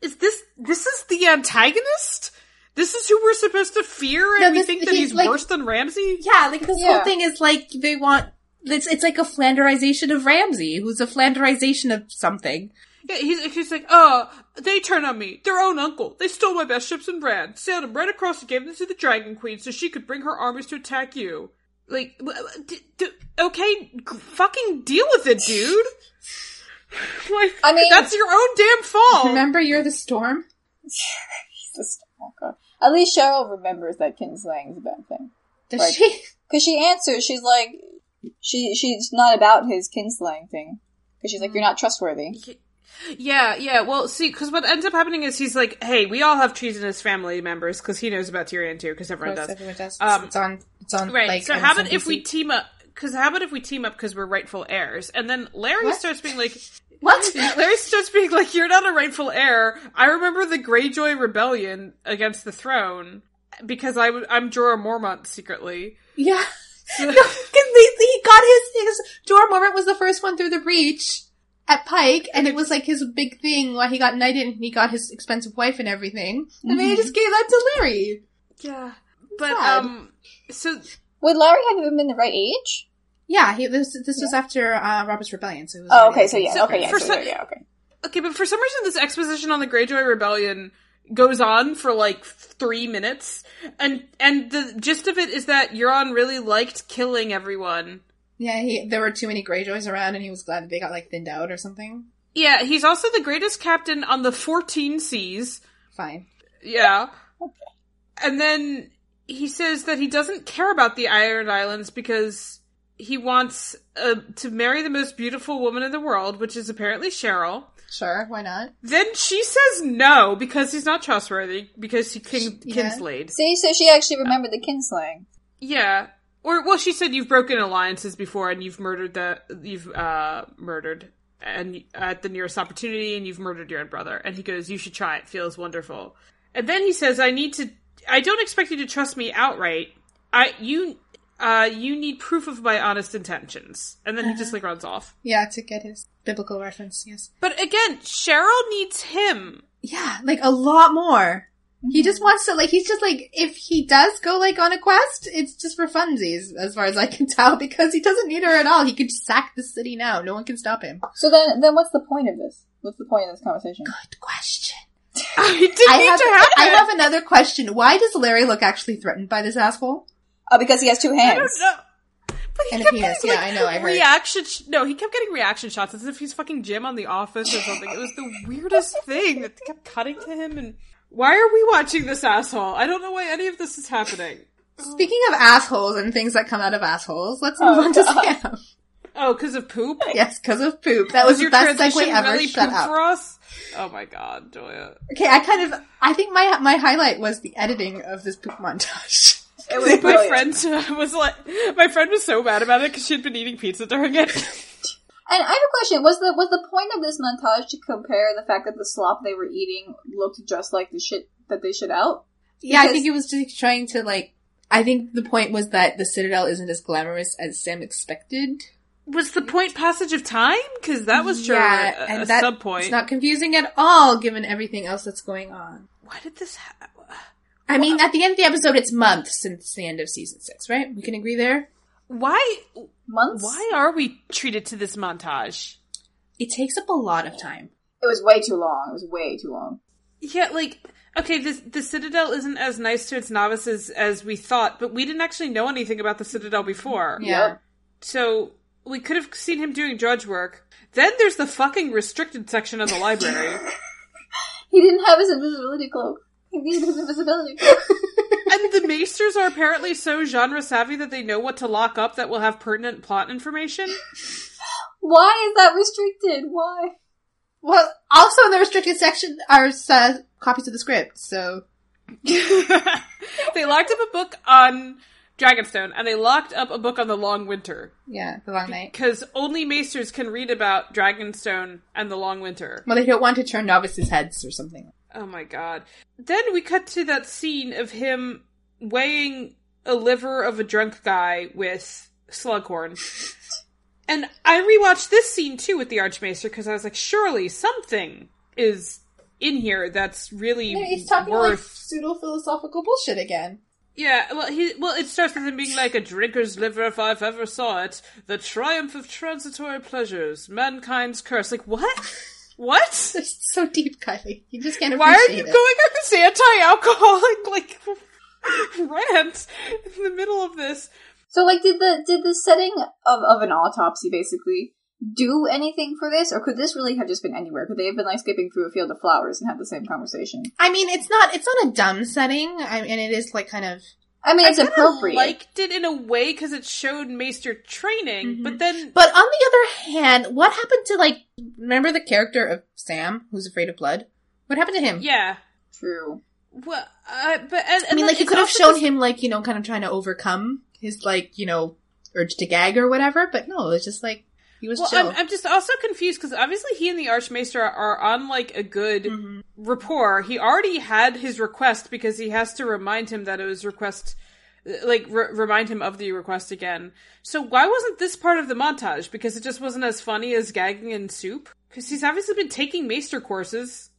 is this, this is the antagonist? This is who we're supposed to fear and
No,
we think that
he's
he's
like-
worse than Ramsay?
yeah, like this
Yeah.
whole thing is like they want. It's it's like a Flanderization of Ramsay, who's a Flanderization of something.
Yeah, he's, he's like, oh, they turn on me. Their own uncle. They stole my best ships and brand, sailed them right across and gave them to the Dragon Queen so she could bring her armies to attack you. Like, w- w- d- d- okay, g- fucking deal with it, dude. <laughs> like,
I mean-
that's your own damn fault.
Remember, you're the storm.
Jesus. Oh, God. At least Cheryl remembers that kinslaying is a bad thing.
Does
Right.
she? <laughs>
Because she answers, she's like, she she's not about his kinslaying thing. Because she's like, you're not trustworthy.
Yeah, yeah. Well, see, because what ends up happening is he's like, "Hey, we all have treasonous family members," because he knows about Tyrion too, because everyone does.
Everyone does.
Um,
it's on. It's on.
Right.
Like,
so how about if we team up? Because how about if we team up because we're rightful heirs? And then Larry
What?
starts being like,
What?
Larry starts being like, "You're not a rightful heir." I remember the Greyjoy rebellion against the throne because I w- I'm Jorah Mormont secretly.
Yeah. <laughs> no, because he got his his Jorah Mormont was the first one through the breach at Pike, and it was like his big thing why he got knighted and he got his expensive wife and everything, and then he just gave that to Larry.
Yeah, but um, so
Would Larry have even been the right age?
Yeah, he, this this was after uh, Robert's rebellion, so it was.
Oh, okay, so yeah,
So,
okay, yeah,
for
so,
some-
yeah, okay.
Okay, but for some reason, this exposition on the Greyjoy Rebellion goes on for like three minutes, and and the gist of it is that Euron really liked killing everyone.
Yeah, he, there were too many Greyjoys around, and he was glad that they got like thinned out or something.
Yeah, he's also the greatest captain on the fourteen seas.
Fine.
Yeah, Okay. and then he says that he doesn't care about the Iron Islands because he wants uh, to marry the most beautiful woman in the world, which is apparently Cheryl.
Sure, why not?
Then she says no because he's not trustworthy because he kin-
Yeah.
kinslayed.
See, so she actually remembered the kinslaying.
Yeah. or well, she said you've broken alliances before and you've murdered the you've uh murdered and at the nearest opportunity and you've murdered your own brother. And he goes, "You should try it. Feels wonderful." And then he says, "I need to. I don't expect you to trust me outright. I you." Uh, you need proof of my honest intentions, and then he just like runs off.
Yeah, to get his biblical reference, yes.
But again, Cheryl needs him.
Yeah, like a lot more. He just wants to, like, he's just like, if he does go, like, on a quest, it's just for funsies, as far as I can <laughs> tell, because he doesn't need her at all. He could sack the city now. No one can stop him.
So then, then what's the point of this? What's the point of this conversation?
Good question. <laughs>
I didn't
I
need
have,
to happen.
I have another question. Why does Larry look actually threatened by this asshole?
Oh, because he has two hands.
I
hands.
don't know. But he
And a
kept
penis.
getting,
Yeah,
like,
I know, I heard.
Reaction. Sh- no, he kept getting reaction shots as if he's fucking Jim on The Office or something. It was the weirdest thing that kept cutting to him. And why are we watching this asshole? I don't know why any of this is happening.
Speaking of assholes and things that come out of assholes, let's oh, move on to Sam.
Oh, because of poop. <laughs>
yes, because of poop. That was, the
your
best segue ever.
really
Shut
poop
up.
for us? Oh my god, Julia.
Okay, I kind of, I think my my highlight was the editing of this poop montage.
It was <laughs>
My
brilliant.
friend uh, was like, my friend was so mad about it because she had been eating pizza during it. <laughs>
And I have a question: Was the was the point of this montage to compare the fact that the slop they were eating looked just like the shit that they shit out?
Yeah, I think it was just trying to like. I think the point was that the Citadel isn't as glamorous as Sam expected.
was the point passage of time? Because that was sure
yeah,
a,
and
a
that
sub point.
it's not confusing at all, given everything else that's going on.
Why did this happen?
I mean, at the end of the episode, it's months since the end of season six, right? We can agree there.
Why?
Months?
Why are we treated to this montage?
It takes up a lot of time.
It was way too long. It was way too long.
Yeah, like okay, this the Citadel isn't as nice to its novices as we thought, but we didn't actually know anything about the Citadel before.
Yeah.
So we could have seen him doing drudge work. Then there's the fucking restricted section of the library. <laughs>
He didn't have his invisibility cloak. <laughs> He needed his invisibility <laughs>
and the maesters are apparently so genre savvy that they know what to lock up that will have pertinent plot information. <gasps>
Why is that restricted? Why?
Well, also in the restricted section are uh, copies of the script, so <laughs>
they locked up a book on Dragonstone and they locked up a book on the Long Winter
yeah, the long night.
because only maesters can read about Dragonstone and the Long Winter.
Well, they don't want to turn novices' heads or something.
Oh my god. Then we cut to that scene of him weighing a liver of a drunk guy with Slughorn. <laughs> and I rewatched this scene too with the Archmaester because I was like, surely something is in here that's really
Yeah, he's talking like
worth.
pseudo philosophical bullshit again.
Yeah, well, he well, it starts with him being like a drinker's liver if I've ever saw it. The triumph of transitory pleasures, mankind's curse. Like what? What? <laughs>
It's so deep, Kylie. You just can't
Why are you
it.
going on this anti-alcoholic like <laughs> rant in the middle of this?
So, like, did the did the setting of of an autopsy basically do anything for this, or could this really have just been anywhere? Could they have been like skipping through a field of flowers and had the same conversation?
I mean, it's not it's not a dumb setting, I, and it is like kind of.
I mean, it's
I kinda
appropriate.
liked it in a way because it showed Maester training,
Mm-hmm.
but then
But on the other hand, what happened to like? Remember the character of Sam, who's afraid of blood? What happened to him?
yeah,
True.
well, uh, but and,
I mean, like you could have shown him like you know, kind of trying to overcome his like you know urge to gag or whatever. But no, it's just like he was
Well,
chill.
I'm, I'm just also confused because obviously he and the Archmaester are, on like a good
Mm-hmm.
rapport. He already had his request because he has to remind him that it was request, like re- remind him of the request again. So why wasn't this part of the montage? Because it just wasn't as funny as gagging in soup. Because he's obviously been taking Maester courses.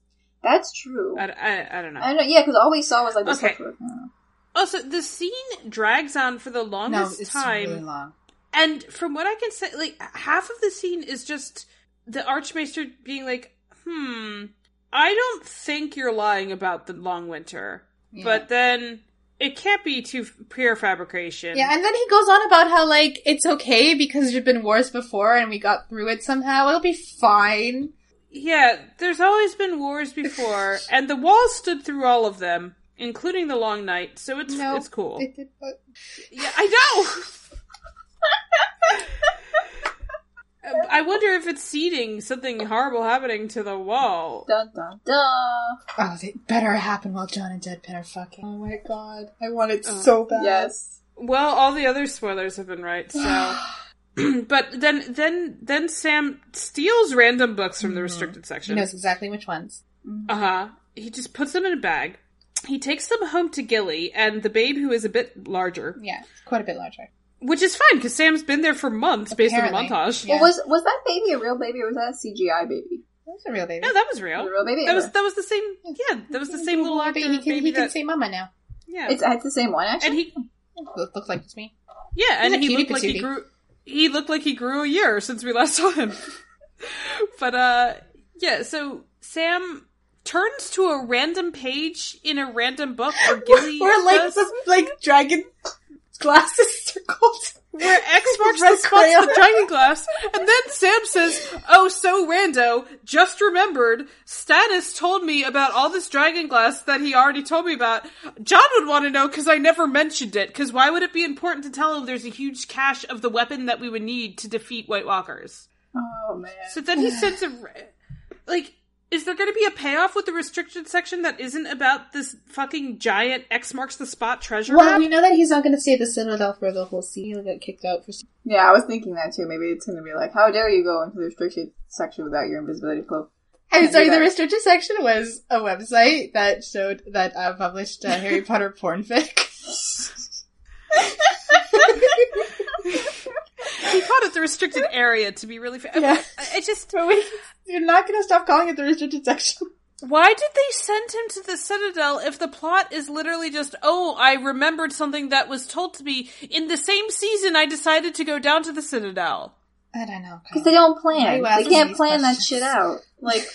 That's true.
I, I, I don't know.
I know. Yeah, because all we saw was like this.
Okay.
stuff- I don't know.
Also, the scene drags on for the
no,
longest
it's
time.
really long.
And from what I can say, like half of the scene is just the Archmaester being like, "Hmm, I don't think you're lying about the long winter," but then it can't be too pure fabrication.
Yeah, and then he goes on about how like it's okay because there's been wars before and we got through it somehow. It'll be fine.
yeah. There's always been wars before, <laughs> and the wall stood through all of them, including the long night. So it's
No,
it's cool.
It did, but-
Yeah, I know. <laughs> I wonder if it's seeding something horrible happening to the wall.
Dun dun dun.
Oh, it better happen while Jon and Deadpan are fucking. Oh my god, I want it uh, so bad.
Yes.
Well, all the other spoilers have been right, so. <sighs> <clears throat> but then, then, then Sam steals random books from the mm-hmm.
restricted
section.
He knows exactly which ones.
Uh huh. He just puts them in a bag. He takes them home to Gilly and the babe, who is a bit larger,
Yeah, quite a bit larger.
Which is fine because Sam's been there for months based on the montage.
Yeah.
Well, was was that baby a real baby or was that a CGI baby?
That's a real baby.
No, that was real.
Was a real baby?
That was that was the same. Yeah, that was the same little actor
baby. He can,
baby
he can
that-
say mama now.
yeah.
It's, it's the same one actually.
and he
Look, looks like it's me.
Yeah, and
He's a
he
cutie
looked like he grew. He looked like he grew a year since we last saw him. <laughs> but uh, yeah. So Sam turns to a random page in a random book, or <laughs> Gilly
Or like
does,
like dragon glasses circled. <laughs>
where X marks the spots
crayon.
the dragon glass, and then Sam says, "Oh, so rando, just remembered. Stannis told me about all this dragon glass that he already told me about. Jon would want to know because I never mentioned it. Because why would it be important to tell him there's a huge cache of the weapon that we would need to defeat White Walkers?
oh man.
So then he sends a <sighs> like." Is there going to be a payoff with the restricted section that isn't about this fucking giant X marks the spot treasure
Well,
map?
we know that he's not going to stay at the Citadel for the whole season. He'll get kicked out for.
Yeah, I was thinking that too. Maybe it's gonna be like, how dare you go into the restricted section without your invisibility cloak?
I'm sorry, the restricted section was a website that showed that uh, published uh, Harry <laughs> Potter porn fic. <laughs> <laughs>
he called it the restricted area to be really. fair.
Yeah.
I, I just
But we, you're not going to stop calling it the restricted section.
Why did they send him to the Citadel if the plot is literally just, oh, I remembered something that was told to me in the same season I decided to go down to the Citadel?
I don't know.
Because they don't plan. They can't
these
plan that shit out. Like,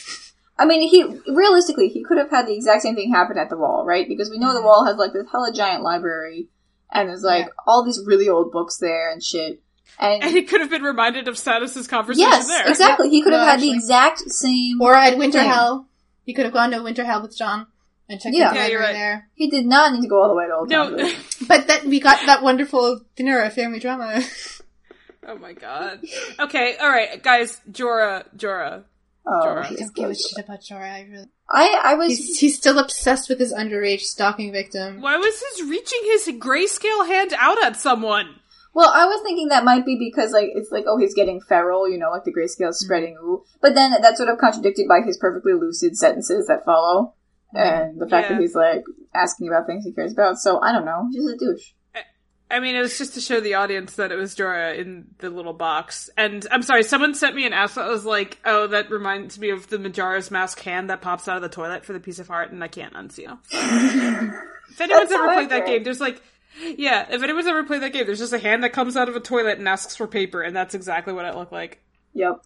I mean, he realistically he could have had the exact same thing happen at the wall, right? Because we know the mm-hmm. wall has like this hella giant library, and there's like
Yeah.
all these really old books there and shit. And,
And he could have been reminded of Stannis' conversation
yes,
there.
exactly. He could have had
actually-
the exact same.
Or at Winter
Thing.
Hell. He could have gone to Winterfell with Jon and checked
Yeah.
the
Yeah, you're right.
there.
He did not need to go all the way to Old Town.
No. <laughs>
But that we got that wonderful dinner at family drama.
oh my god. Okay, alright, guys, Jorah, Jorah.
Oh,
Jorah.
I don't give a shit about Jorah. I really.
I I was
He's, he's still obsessed with his underage stalking victim.
Why was his reaching his grayscale hand out at someone?
Well, I was thinking that might be because like it's like oh he's getting feral, you know, like the grayscale spreading mm. ooh. But then that's sort of contradicted by his perfectly lucid sentences that follow, and the fact
Yeah.
that he's like asking about things he cares about. So I don't know, he's just a douche.
I mean, it was just to show the audience that it was Jorah in the little box. And I'm sorry, someone sent me an app that was like, oh, that reminds me of the Majora's Mask hand that pops out of the toilet for the piece of art, and I can't unsee. <laughs> if anyone's ever played that game, there's like, yeah, if anyone's ever played that game, there's just a hand that comes out of a toilet and asks for paper, and that's exactly what it looked like.
Yep.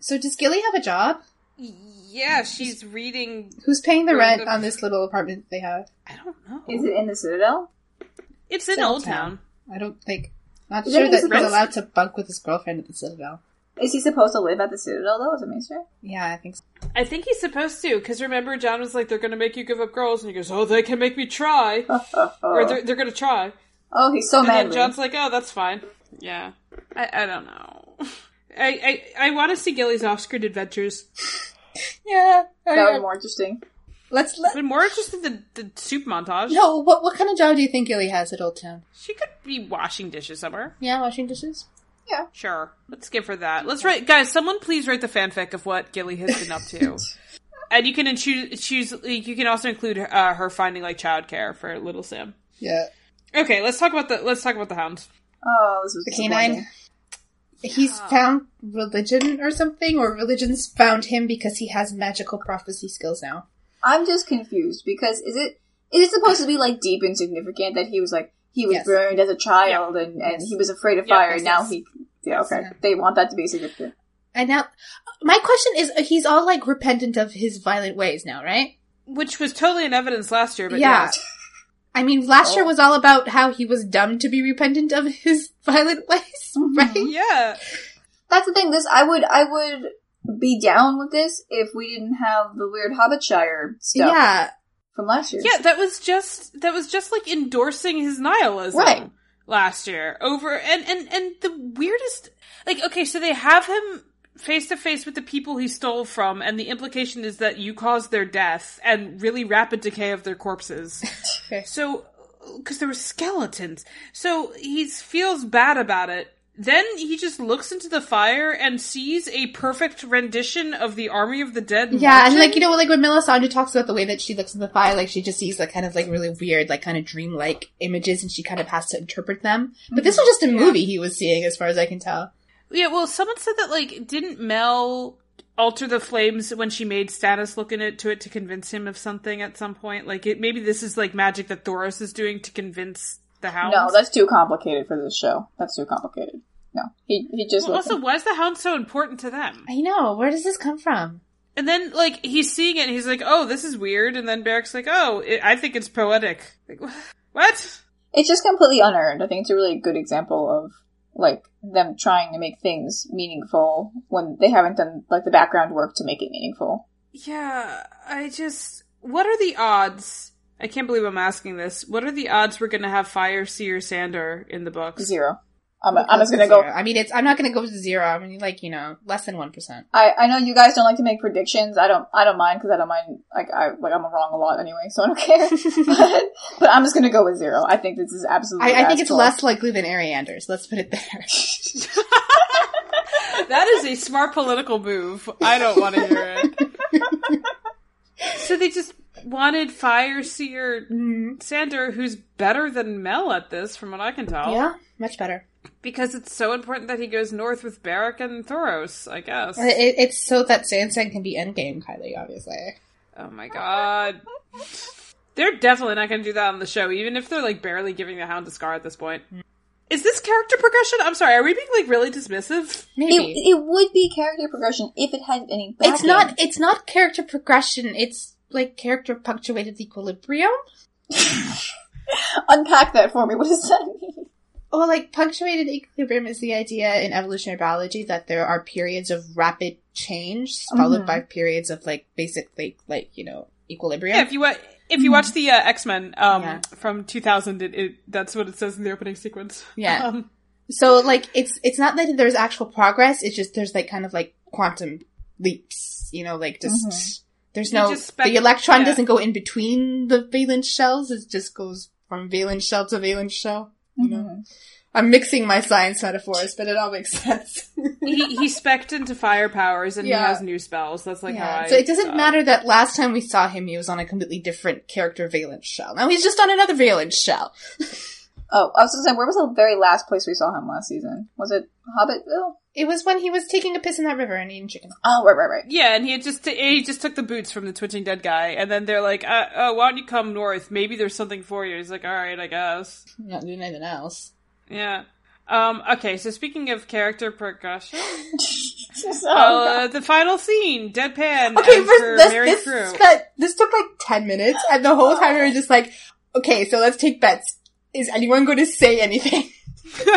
So does Gilly have a job?
Yeah, she's reading.
Who's paying the rent
the-
on this little apartment they have?
I don't know.
Is it in the Citadel?
It's in
Cell
Old Town.
I don't think. Not
Is
sure
that
that he's
rent?
allowed to bunk with his girlfriend at the Citadel.
Is he supposed to live at the Citadel though, as a maester?
Yeah, I think so.
I think he's supposed to, because remember, Jon was like, they're gonna make you give up girls, and he goes, oh, they can make me try. <laughs> Or they're, they're gonna try.
oh, he's so
And then
manly.
Jon's like, "Oh, that's fine." Yeah, I, I don't know. <laughs> I I, I want to see Gilly's off-screen adventures. <laughs>
Yeah.
that would be more interesting.
Let's let.
I'm more interested in the, the soup montage.
No, what what kind of job do you think Gilly has at Old Town?
She could be washing dishes somewhere.
Yeah, washing dishes.
Sure, let's give her that. Let's write, guys. Someone please write the fanfic of what Gilly has been up to. <laughs> And you can choose. choose you can also include uh, her finding like childcare for little Sam.
Yeah.
Okay, let's talk about the let's talk about the hound.
Oh, this was
The canine.
disappointing.
He's found religion or something, or religion's found him because he has magical prophecy skills now.
I'm just confused because is it is it supposed to be like deep and significant that he was like he was
Yes.
burned as a child and, and
Yes.
he was afraid of
Yeah,
fire
yes,
and now he yeah okay
Yeah.
they want that to be significant
And now, my question is, uh, he's all like repentant of his violent ways now, right?
Which was totally in evidence last year, but
Yeah.
yeah.
I mean, last year
Oh.
was all about how he was dumb to be repentant of his <laughs> violent ways, right?
Yeah.
that's the thing this I would I would be down with this if we didn't have the weird Hobbitshire stuff
Yeah.
From last year
Yeah, that was just that was just like endorsing his nihilism
Right.
last year over and and and the weirdest like okay, so they have him face to face with the people he stole from and the implication is that you caused their death and really rapid decay of their corpses. <laughs>
Okay.
So because there were skeletons. So he feels bad about it. Then he just looks into the fire and sees a perfect rendition of the Army of the Dead.
Yeah, and like you know, like when Melisandre talks about the way that she looks in the fire, like she just sees like kind of like really weird, like kind of dreamlike images, and she kind of has to interpret them. But this mm-hmm. was just a movie he was seeing, as far as I can tell.
Yeah, well, someone said that like didn't Mel alter the flames when she made Stannis look into it to it to convince him of something at some point? Like it, maybe this is like magic that Thoros is doing to convince the hounds.
No, that's too complicated for this show. That's too complicated. No, he he just
well, also why is the hound so important to them?
I know. Where does this come from?
And then like he's seeing it, and he's like, "Oh, this is weird," and then Beric's like, "Oh, it, I think it's poetic." Like, what?
It's just completely unearned. I think it's a really good example of like them trying to make things meaningful when they haven't done like the background work to make it meaningful.
Yeah, I just. What are the odds? I can't believe I'm asking this. What are the odds we're gonna have Fire Seer Sandor in the books?
Zero. I'm, I'm just gonna
Zero.
go.
I mean, it's. I'm not gonna go to zero. I mean, like you know, less than one percent.
I, I know you guys don't like to make predictions. I don't I don't mind because I don't mind like I like I'm wrong a lot anyway, so I don't care. <laughs> but, but I'm just gonna go with zero. I think this is absolutely.
I, I think it's
asshole.
less likely than Arianders. Let's put it there. <laughs>
That is a smart political move. I don't want to hear it. <laughs> so they just wanted Fire Seer mm-hmm. Sandor, who's better than Mel at this, from what I can tell.
yeah, much better.
Because it's so important that he goes north with Beric and Thoros, I guess.
It, it's so that Sansa can be endgame, Kylie. Obviously.
Oh my god. They're definitely not going to do that on the show, even if they're like barely giving the Hound a scar at this point. Is this character progression? I'm sorry, are we being like really dismissive?
Maybe.
It, it would be character progression if it had any. Backing.
it's not. It's not character progression. It's like character punctuated equilibrium. <laughs>
Unpack that for me. What does that mean?
Well, like punctuated equilibrium is the idea in evolutionary biology that there are periods of rapid change followed
Mhm.
by periods of like basically like you know equilibrium.
Yeah, if you wa- if you watch the uh, X Men um,
Yeah.
from 2000, it, it that's what it says in the opening sequence.
Yeah. <laughs>
Um,
So like it's it's not that there's actual progress. It's just there's like kind of like quantum leaps. You know, like just there's
You
no
just spec-
the electron
yeah.
doesn't go in between the valence shells. It just goes from valence shell to valence shell. You know, I'm mixing my science metaphors, but it all makes <laughs> sense.
he he specced into fire powers and
Yeah.
he has new spells. That's like how. I.
So it doesn't
uh,
matter that last time we saw him, he was on a completely different character valence shell. Now he's just on another valence shell. <laughs>
Oh, I was gonna say, where was the very last place we saw him last season? Was it Hobbitville?
It was when he was taking a piss in that river and eating chicken.
Oh, right, right, right.
Yeah, and he had just he just took the boots from the twitching dead guy, and then they're like, uh, "Oh, why don't you come north? Maybe there's something for you." He's like, "All right, I guess."
Not doing anything else.
Yeah. Um. Okay. So speaking of character progression, <laughs> <laughs>
oh,
uh, the final scene, deadpan.
Okay,
as
first, this,
Mary
this, spent- this took like 10 minutes, and the whole time we were just like, okay, so let's take bets. Is anyone going to say anything? <laughs>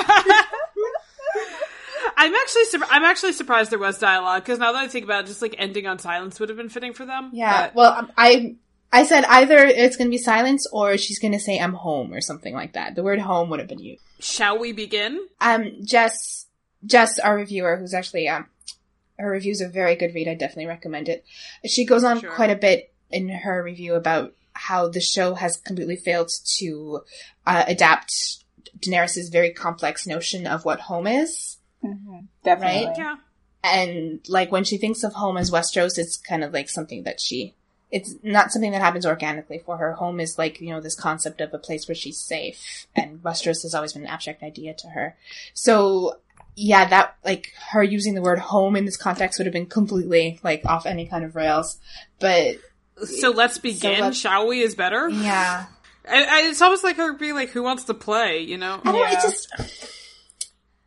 I'm actually sur- I'm actually surprised there was dialogue because now that I think about it, just like ending on silence would have been fitting for them.
Yeah,
but-
well, um, I, I said either it's going to be silence or she's going to say I'm home or something like that. The word home would have been used.
shall we begin?
Um, Jess, Jess, our reviewer, who's actually, um, her reviews are very good read. I definitely recommend it. She goes on
Sure.
quite a bit in her review about how the show has completely failed to uh, adapt Daenerys' very complex notion of what home is.
Mhm. Definitely.
Right?
Yeah.
And like when she thinks of home as Westeros, it's kind of like something that she, it's not something that happens organically for her. Home is like, you know, this concept of a place where she's safe. And Westeros has always been an abstract idea to her. So yeah, that, like, her using the word home in this context would have been completely, like, off any kind of rails. But,
So let's begin.
let's-
shall we? Is better.
yeah.
I, I, it's almost like her being like, "Who wants to play?" You know.
I don't know,
Yeah.
it just,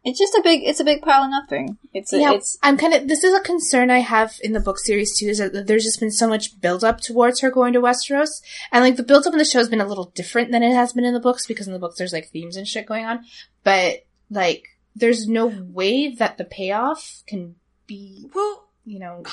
It's just a big, it's a big pile of nothing. It's, a,
yeah,
it's,
I'm kind of, this is a concern I have in the book series too, is that there's just been so much build up towards her going to Westeros. And like the build up in the show has been a little different than it has been in the books because in the books there's like themes and shit going on. But like, there's no way that the payoff can be,
Well,
you know,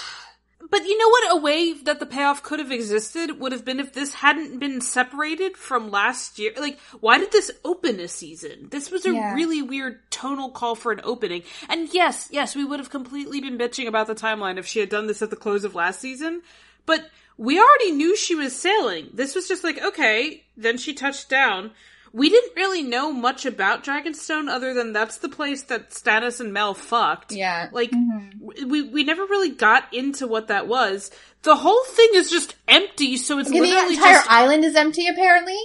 but you know what? A way that the payoff could have existed would have been if this hadn't been separated from last year. Like, why did this open a season? This was a
Yeah.
really weird tonal call for an opening. And yes, yes, we would have completely been bitching about the timeline if she had done this at the close of last season. But we already knew she was sailing. This was just like, okay, then she touched down. We didn't really know much about Dragonstone other than that's the place that Stannis and Mel fucked.
Yeah.
Like mm-hmm. w- we we never really got into what that was. The whole thing is just empty, so it's
Okay, the
literally
entire
just
island is empty, apparently.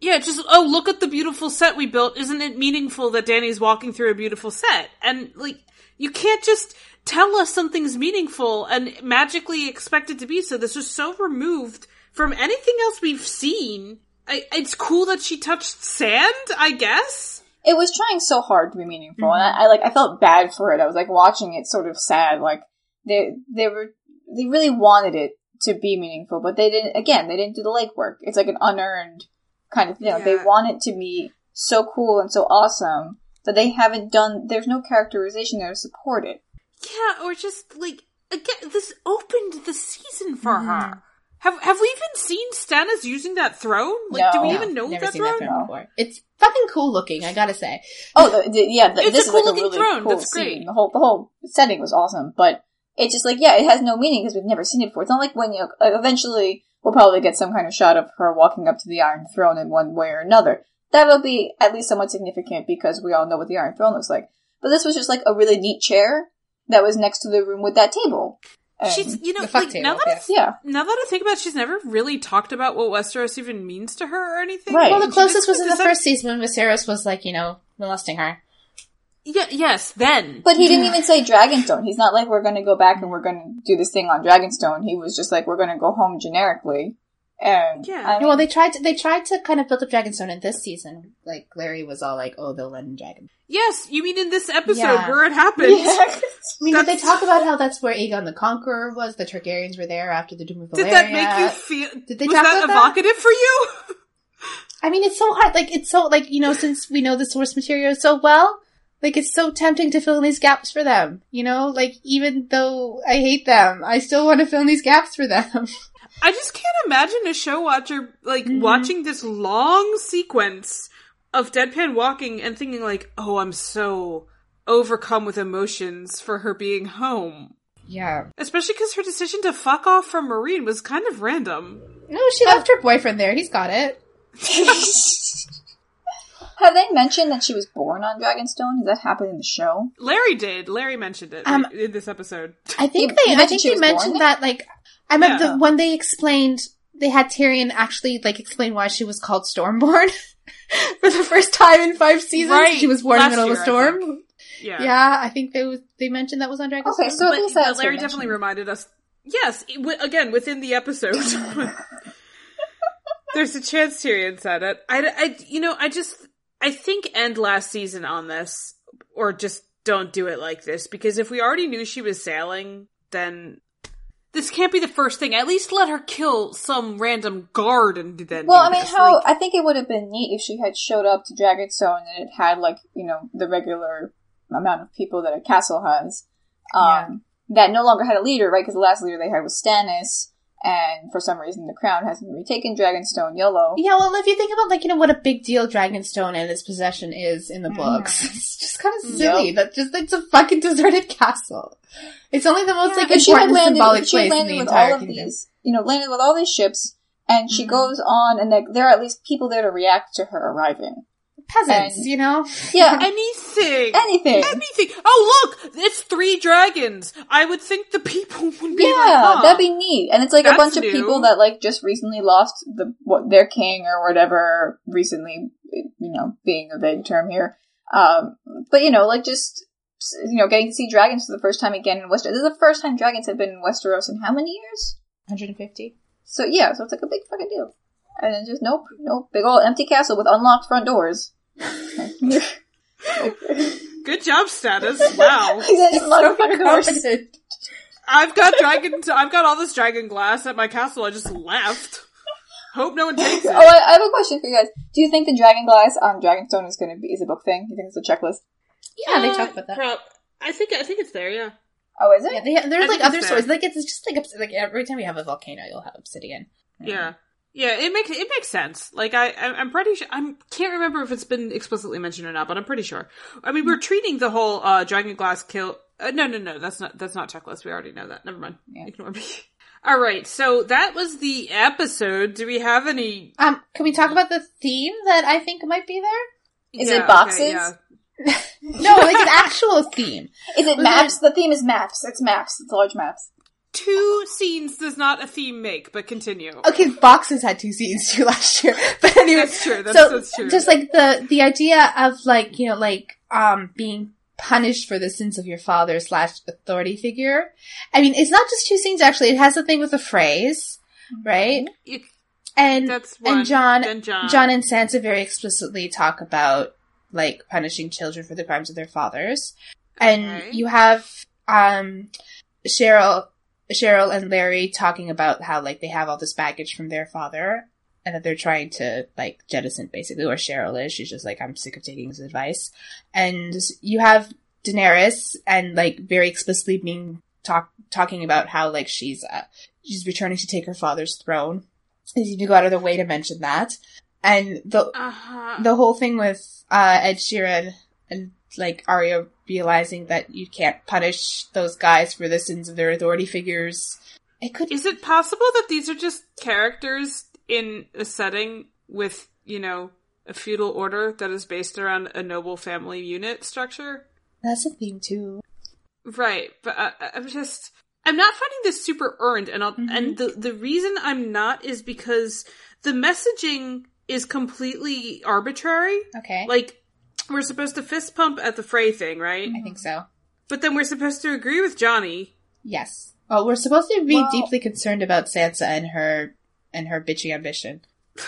yeah, just oh look at the beautiful set we built. Isn't it meaningful that Danny's walking through a beautiful set? And like you can't just tell us something's meaningful and magically expect it to be so. This is so removed from anything else we've seen. I, it's cool that she touched sand, I guess.
it was trying so hard to be meaningful, and I, mm-hmm. I like I felt bad for it. I was like watching it, sort of sad. Like they they were they really wanted it to be meaningful, but they didn't. Again, they didn't do the legwork. It's like an unearned kind of you know. They want it to be so cool and so awesome that they haven't done. There's no characterization there to support it.
Yeah, or just like again, this opened the season for mm-hmm. her. Have have we even seen Stannis using that throne? Like, do we
No.
even know
Never
that
seen
throne?
that film before. It's fucking cool looking, I gotta say.
Oh, the, the, yeah, the,
It's
this
a
is like a really
throne.
cool
That's
scene.
great.
The whole the whole setting was awesome, but it's just like yeah, it has no meaning because we've never seen it before. It's not like when you like, uh, eventually we'll probably get some kind of shot of her walking up to the Iron Throne in one way or another. That will be at least somewhat significant because we all know what the Iron Throne looks like. But this was just like a really neat chair that was next to the room with that table. And-
She's um, you know like
table,
now that I
yeah.
yeah,
now that I think about it, she's never really talked about what Westeros even means to her or anything.
Right.
Well, the closest was in the first season when Viserys was like, you know, molesting her.
Yeah, yes, then.
but he didn't even say Dragonstone. He's not like we're going to go back and we're going to do this thing on Dragonstone. He was just like we're going to go home generically. And
Yeah.
I mean,
well, they tried to they tried to kind of build up Dragonstone in this season. Like Larry was all like, "Oh, they'll let in Dragon."
yes, you mean in this episode
Yeah.
where it happened? <laughs>
Yeah. <laughs>
I mean, did they talk about how that's where Aegon the Conqueror was? The Targaryens were there after the Doom of Valyria.
Did that make you feel?
Did they
was
talk
that
about that?
evocative for you?
I mean, it's so hard. Like, it's so like you know, <laughs> since we know the source material so well, like it's so tempting to fill in these gaps for them. You know, like even though I hate them, I still want to fill in these gaps for them.
I just can't imagine a show watcher like
Mm-hmm.
watching this long sequence of deadpan walking and thinking like, "Oh, I'm so overcome with emotions for her being home."
yeah.
Especially because her decision to fuck off from Meereen was kind of random.
No, she left her boyfriend there. He's got it. <laughs>
Have they mentioned that she was born on Dragonstone? Does that happen in the show?
Larry did. Larry mentioned it
Um,
in this episode.
I think
You-
they.
you
I think
she
they mentioned that. Like, I remember
Yeah.
the, when they explained they had Tyrion actually like explain why she was called Stormborn <laughs> for the first time in five seasons.
Right.
She was born in the
Last
middle of a storm.
Yeah.
Yeah, I think they was, they mentioned that was on Dragonstone.
Okay, so at
but,
least
but Larry definitely
mentioned.
reminded us. Yes, it, wi- again within the episode. <laughs> There's a chance Tyrion said it. I, I, you know, I just, I think end last season on this, or just don't do it like this because if we already knew she was sailing, then this can't be the first thing. At least let her kill some random guard and then.
Well,
do
I mean,
this.
how
Like,
I think it would have been neat if she had showed up to Dragonstone and it had like you know the regular amount of people that a castle has. Um, That no longer had a leader, right? Because the last leader they had was Stannis, and for some reason the crown hasn't retaken Dragonstone. yellow
Yeah, well, if you think about like you know what a big deal Dragonstone and its possession is in the
Mhm.
books, <laughs> it's just kind of
Yep.
silly. That just it's a fucking deserted <laughs> castle. It's only the most like
she had
important
landed,
symbolic place in the
with
entire
all of
kingdom.
these, you know, landed with all these ships, and she
Mhm.
goes on, and like, there are at least people there to react to her arriving.
Peasants,
and-
you know.
Yeah, <laughs>
anything.
anything.
Anything. Oh, look! It's three dragons. I would think the people <laughs> would be
Yeah,
like, huh.
that'd be neat. And it's like a
That's
bunch of
new.
people that like just recently lost the what their king or whatever. Recently, you know, being a vague term here. Um, but you know, like just you know, getting to see dragons for the first time again in Westeros. This is the first time dragons have been in Westeros in how many years?
150.
So yeah, so it's like a big fucking deal. And then just nope, nope, big old empty castle with unlocked front doors.
Good job, Stannis. Wow.
unlocked front doors.
I've got dragon. I've got all this dragon glass at my castle. I just left. Hope no one takes
Oh,
it.
I, I have a question for you guys. Do you think the dragon glass on Dragonstone is going to be is a book thing? You think it's a checklist?
Yeah, they
Uh,
talk about that.
prob- I think. I think it's there. Yeah.
Oh, is it?
Yeah, they, there's
I
like other
it's
stories. Like it's just like like every time you have a volcano, you'll have obsidian.
Yeah. Yeah. It makes it makes sense. Like I, I'm pretty sure. I can't remember if it's been explicitly mentioned or not, but I'm pretty sure. I mean, we're treating the whole uh dragon glass kill. Uh, no, no, no. That's not. That's not checklist. We already know that. Never mind.
Yeah.
Ignore me. <laughs> All right, so that was the episode. Do we have any?
Um, can we talk about the theme that I think might be there?
Is
Yeah,
it
okay,
boxes?
yeah. <laughs>
No, like an actual theme.
Is <laughs> it maps? The theme is maps. It's maps. It's large maps.
Two scenes does not a theme make, but continue.
Okay, boxes had two scenes too last year, <laughs> but anyway,
That's true, that's-
so
that's true.
just like the the idea of like you know like um being punished for the sins of your father slash authority figure. I mean, it's not just two scenes. Actually, it has a thing with a phrase, right?
It-
And
that's one.
and
Jon, Jon.
Jon and Sansa very explicitly talk about like punishing children for the crimes of their fathers. And you have um Cheryl Cheryl and Larry talking about how like they have all this baggage from their father and that they're trying to like jettison basically where Cheryl is. She's just like, I'm sick of taking his advice. And you have Daenerys and like very explicitly being talk talking about how like she's uh, she's returning to take her father's throne. They seem to go out of their way to mention that. And the
Uh-huh.
the whole thing with uh, Ed Sheeran and like Arya realizing that you can't punish those guys for the sins of their authority figures. It could
Is it possible that these are just characters in a setting with, you know, a feudal order that is based around a noble family unit structure?
that's a thing too.
Right, but I, I'm just I'm not finding this super earned, and I'll,
Mhm.
and the the reason I'm not is because the messaging is completely arbitrary.
Okay,
Like we're supposed to fist pump at the Frey thing, right?
I think so.
But then we're supposed to agree with Johnny.
Yes. Oh, we're supposed to be
Well-
deeply concerned about Sansa and her and her bitchy ambition. <laughs>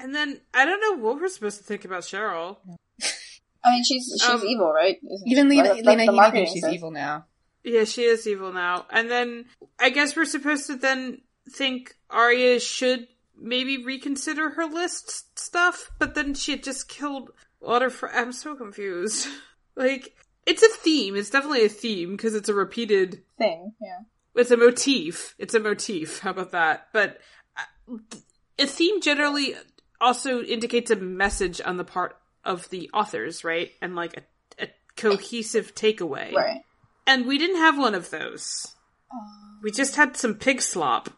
And then I don't know what we're supposed to think about Cheryl. <laughs>
I mean, she's she's
Um,
evil, right? Isn't
Even
she?
Lena,
That's- that's
Lena
the
Headey
marketing
thinks she's
says.
evil now.
Yeah, she is evil now. And then I guess we're supposed to then think Arya should maybe reconsider her list stuff, but then she had just killed Walder. Fr- I'm so confused. <laughs> like, it's a theme. It's definitely a theme because it's a repeated.
Thing, yeah.
It's a motif. It's a motif. How about that? But uh, a theme generally also indicates a message on the part of the authors, right? And like a, a cohesive takeaway.
Right.
And we didn't have one of those. We just had some pig slop.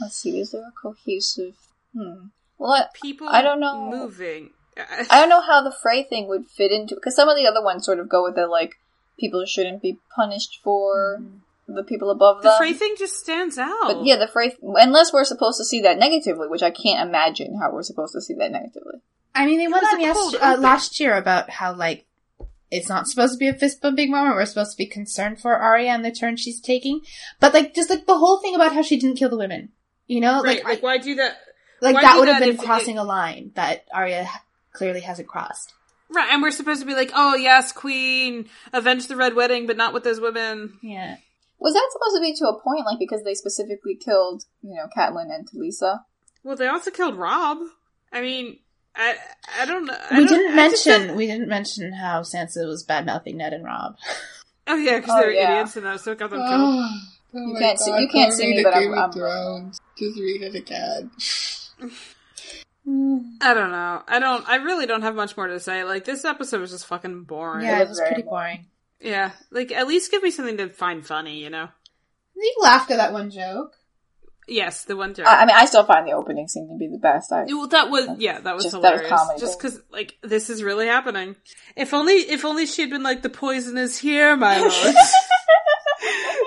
Let's see. Is there a cohesive? Hmm. Well, I,
People
I don't know.
moving.
I don't know how the Frey thing would fit into because some of the other ones sort of go with it, like people shouldn't be punished for the people above them.
the
them.
Frey thing just stands out.
But yeah, the Frey. Unless we're supposed to see that negatively, which I can't imagine how we're supposed to see that negatively.
I mean, they went on
a
yes,
cold
uh, last year about how like it's not supposed to be a fist bumping moment. We're supposed to be concerned for Arya and the turn she's taking, but like just like the whole thing about how she didn't kill the women. You know,
right,
like
like, why do that?
like
why
that
do
would have been
if it-
crossing a line that Arya clearly hasn't crossed.
Right, and we're supposed to be like, oh yes, Queen, avenge the Red Wedding, but not with those women.
Yeah.
Was that supposed to be to a point, like because they specifically killed, you know, Catelyn and Talisa?
Well, they also killed Robb. I mean, I I don't know. I
we
don't-
didn't mention
don't-
we didn't mention how Sansa was bad mouthing Ned and Robb.
Oh yeah, because
Oh,
they're
yeah.
idiots and that's what got them killed. <sighs>
You can't see- you can't see me, but I'm- I'm-
Thrones. <sighs> Just read it again. <laughs> Mm.
I don't know. I don't. I really don't have much more to say. Like this episode was just fucking boring.
Yeah,
It
it
was
was pretty boring.
Yeah, like at least give me something to find funny, you know?
You laughed at that one joke.
Yes, the one joke.
I, I mean, I still find the opening scene to be the best. I,
well, that was yeah, that was
Just that was
hilarious.
comedy.
Just because like this is really happening. If only, if only she had been like the poison is here, my <laughs> lord.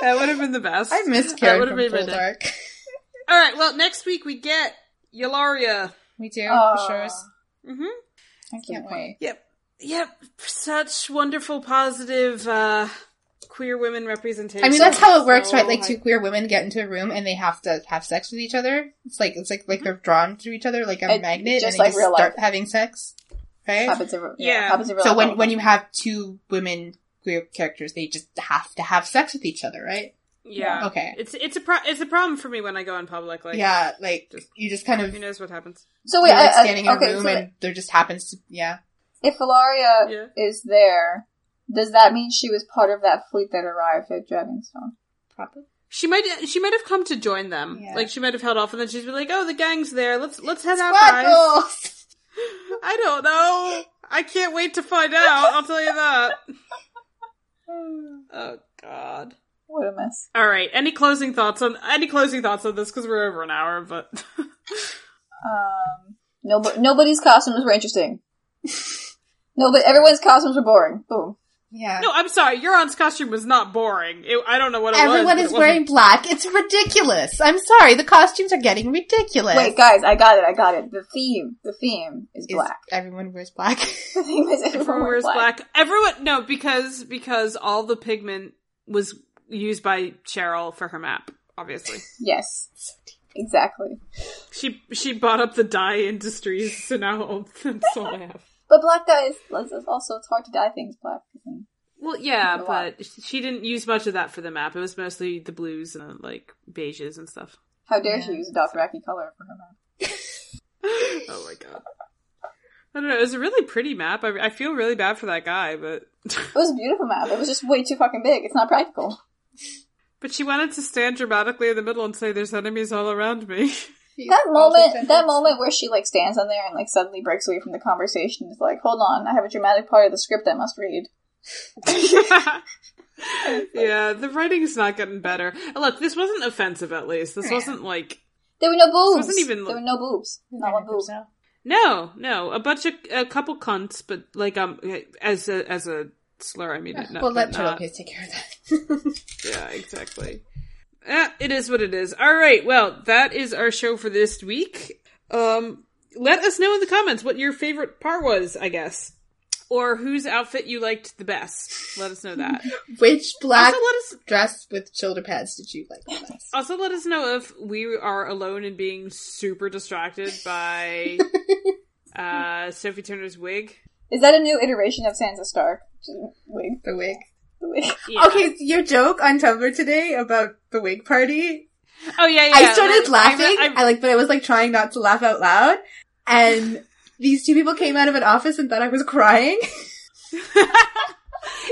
that would have been the best.
I miss
That
Karen
would
from
have made
Full
my.
Dark.
All right, well, next week we get Yalaria.
We do,
Aw.
for sure.
Mm-hmm.
I can't wait.
Yep, yep. Such wonderful, positive uh queer women representation.
I mean, that's how it works,
So
right? Like
I-
two queer women get into a room and they have to have sex with each other. It's like it's like like they're drawn to each other like a
It-
magnet,
just
and they
like
just
real
start
life.
having sex, right?
happens in, yeah,
Yeah.
happens in real
So
life
when when you have two women queer characters, they just have to have sex with each other, right?
Yeah.
Okay.
It's it's a pro- it's a problem for me when I go in public. Like,
yeah, like
just-
you just kind of
who knows what happens?
So wait,
you're like
I- I-
standing in
okay,
a room
so
and there just happens to yeah.
if Ellaria
Yeah.
is there, does that mean she was part of that fleet that arrived at Dragonstone?
Probably.
She might she might have come to join them.
Yeah.
Like she might have held off, and then she's been like, "Oh, the gang's there. Let's let's head out, guys." <laughs> I don't know. I can't wait to find out. I'll tell you that. <laughs> Oh God.
What a mess.
All right. Any closing thoughts on any closing thoughts on this? Because we're over an hour, but <laughs>
Um, nobody, nobody's costumes were interesting. no, but everyone's costumes were boring. Boom.
Yeah.
no, I'm sorry. Euron's costume was not boring. It, I don't know what it was.
Everyone is wearing black. It's ridiculous. I'm sorry. The costumes are getting ridiculous.
Wait, guys, I got it. I got it. The theme, the theme is
Is
black.
Everyone wears black. <laughs>
The theme is everyone
Everyone
wears
wears
black.
black. Everyone no, because because all the pigment was used by Cheryl for her map. Obviously,
Yes, exactly.
she she bought up the dye industries, so now <laughs> that's all I have.
But black dye is also it's hard to dye things black.
Well, yeah, but she didn't use much of that for the map. It was mostly the blues and like beiges and stuff.
How dare
Yeah.
she use a Dothraki color for her map? <laughs>
oh my god. I don't know. It was a really pretty map. I, I feel really bad for that guy, but
It was a beautiful map. It was just way too fucking big. It's not practical.
But she wanted to stand dramatically in the middle and say, "There's enemies all around me." <laughs>
That moment, that moment where she like stands on there and like suddenly breaks away from the conversation is like, hold on, I have a dramatic part of the script I must read. <laughs>
yeah, the writing's not getting better. Look, this wasn't offensive. At least this
Yeah.
wasn't like
There were no boobs.
wasn't even-
There were no boobs. Not one boob.
no, no, a bunch of a couple cunts, but like um as a as a slur. I mean it. Not,
Well, let
not-
take care of that. <laughs>
Yeah, exactly. Eh, it is what it is. All right. Well, that is our show for this week. Um, let us know in the comments what your favorite part was, I guess, or whose outfit you liked the best. Let us know that. <laughs>
Which black
also, let us
dress with shoulder pads did you like the <laughs> best?
also let us know if we are alone in being super distracted by uh Sophie Turner's wig.
Is that a new iteration of Sansa Stark? Wig.
The wig.
The wig. <laughs>
Yeah.
Okay, your joke on Tumblr today about the wig party.
Oh yeah, yeah.
I started
I-
laughing.
I-
I, like, but I was like trying not to laugh out loud. And these two people came out of an office and thought I was crying. <laughs> <laughs>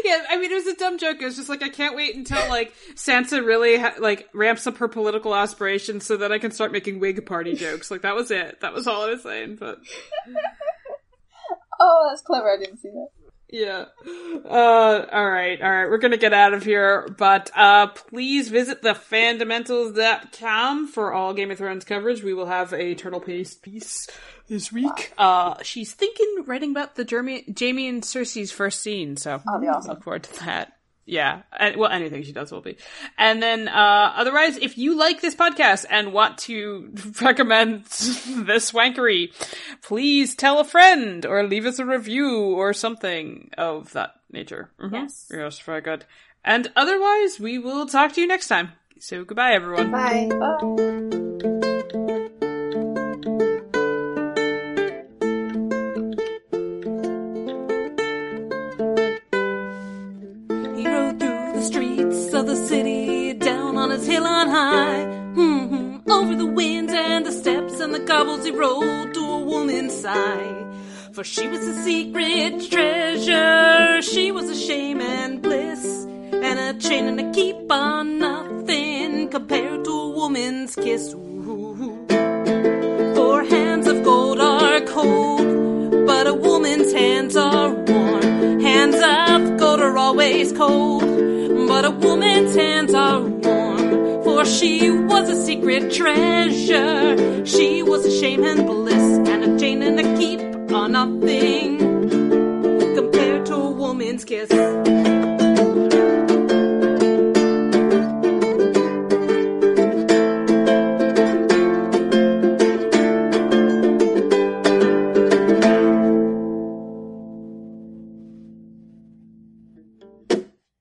yeah, I mean, it was a dumb joke. It was just like, I can't wait until like Sansa really ha- like ramps up her political aspirations so that I can start making wig party jokes. Like that was it. That was all I was saying. But
Oh, that's clever. I didn't see that.
yeah, uh, all right, all right. We're gonna get out of here, but uh, please visit thefandomentals.com for all Game of Thrones coverage. We will have a turtle paste piece this week. Uh, she's thinking writing about the Jaime, Jaime and Cersei's first scene, so
awesome.
look forward to that. Yeah, well, anything she does will be. And then, uh, otherwise, if you like this podcast and want to <laughs> recommend <laughs> this wankery, please tell a friend or leave us a review or something of that nature. Mhm.
Yes.
Yes, very good. And otherwise, we will talk to you next time. So goodbye, everyone.
Bye.
Bye.
To a woman's side. For she was a secret treasure, she was a shame and bliss, and a chain and a keep on nothing compared to a woman's kiss. Ooh. For hands of gold are cold, but a woman's hands are warm. Hands of gold are always cold, but a woman's hands are warm. For she was a secret treasure. She was a shame and bliss, and a chain and a keep are nothing compared to a woman's kiss.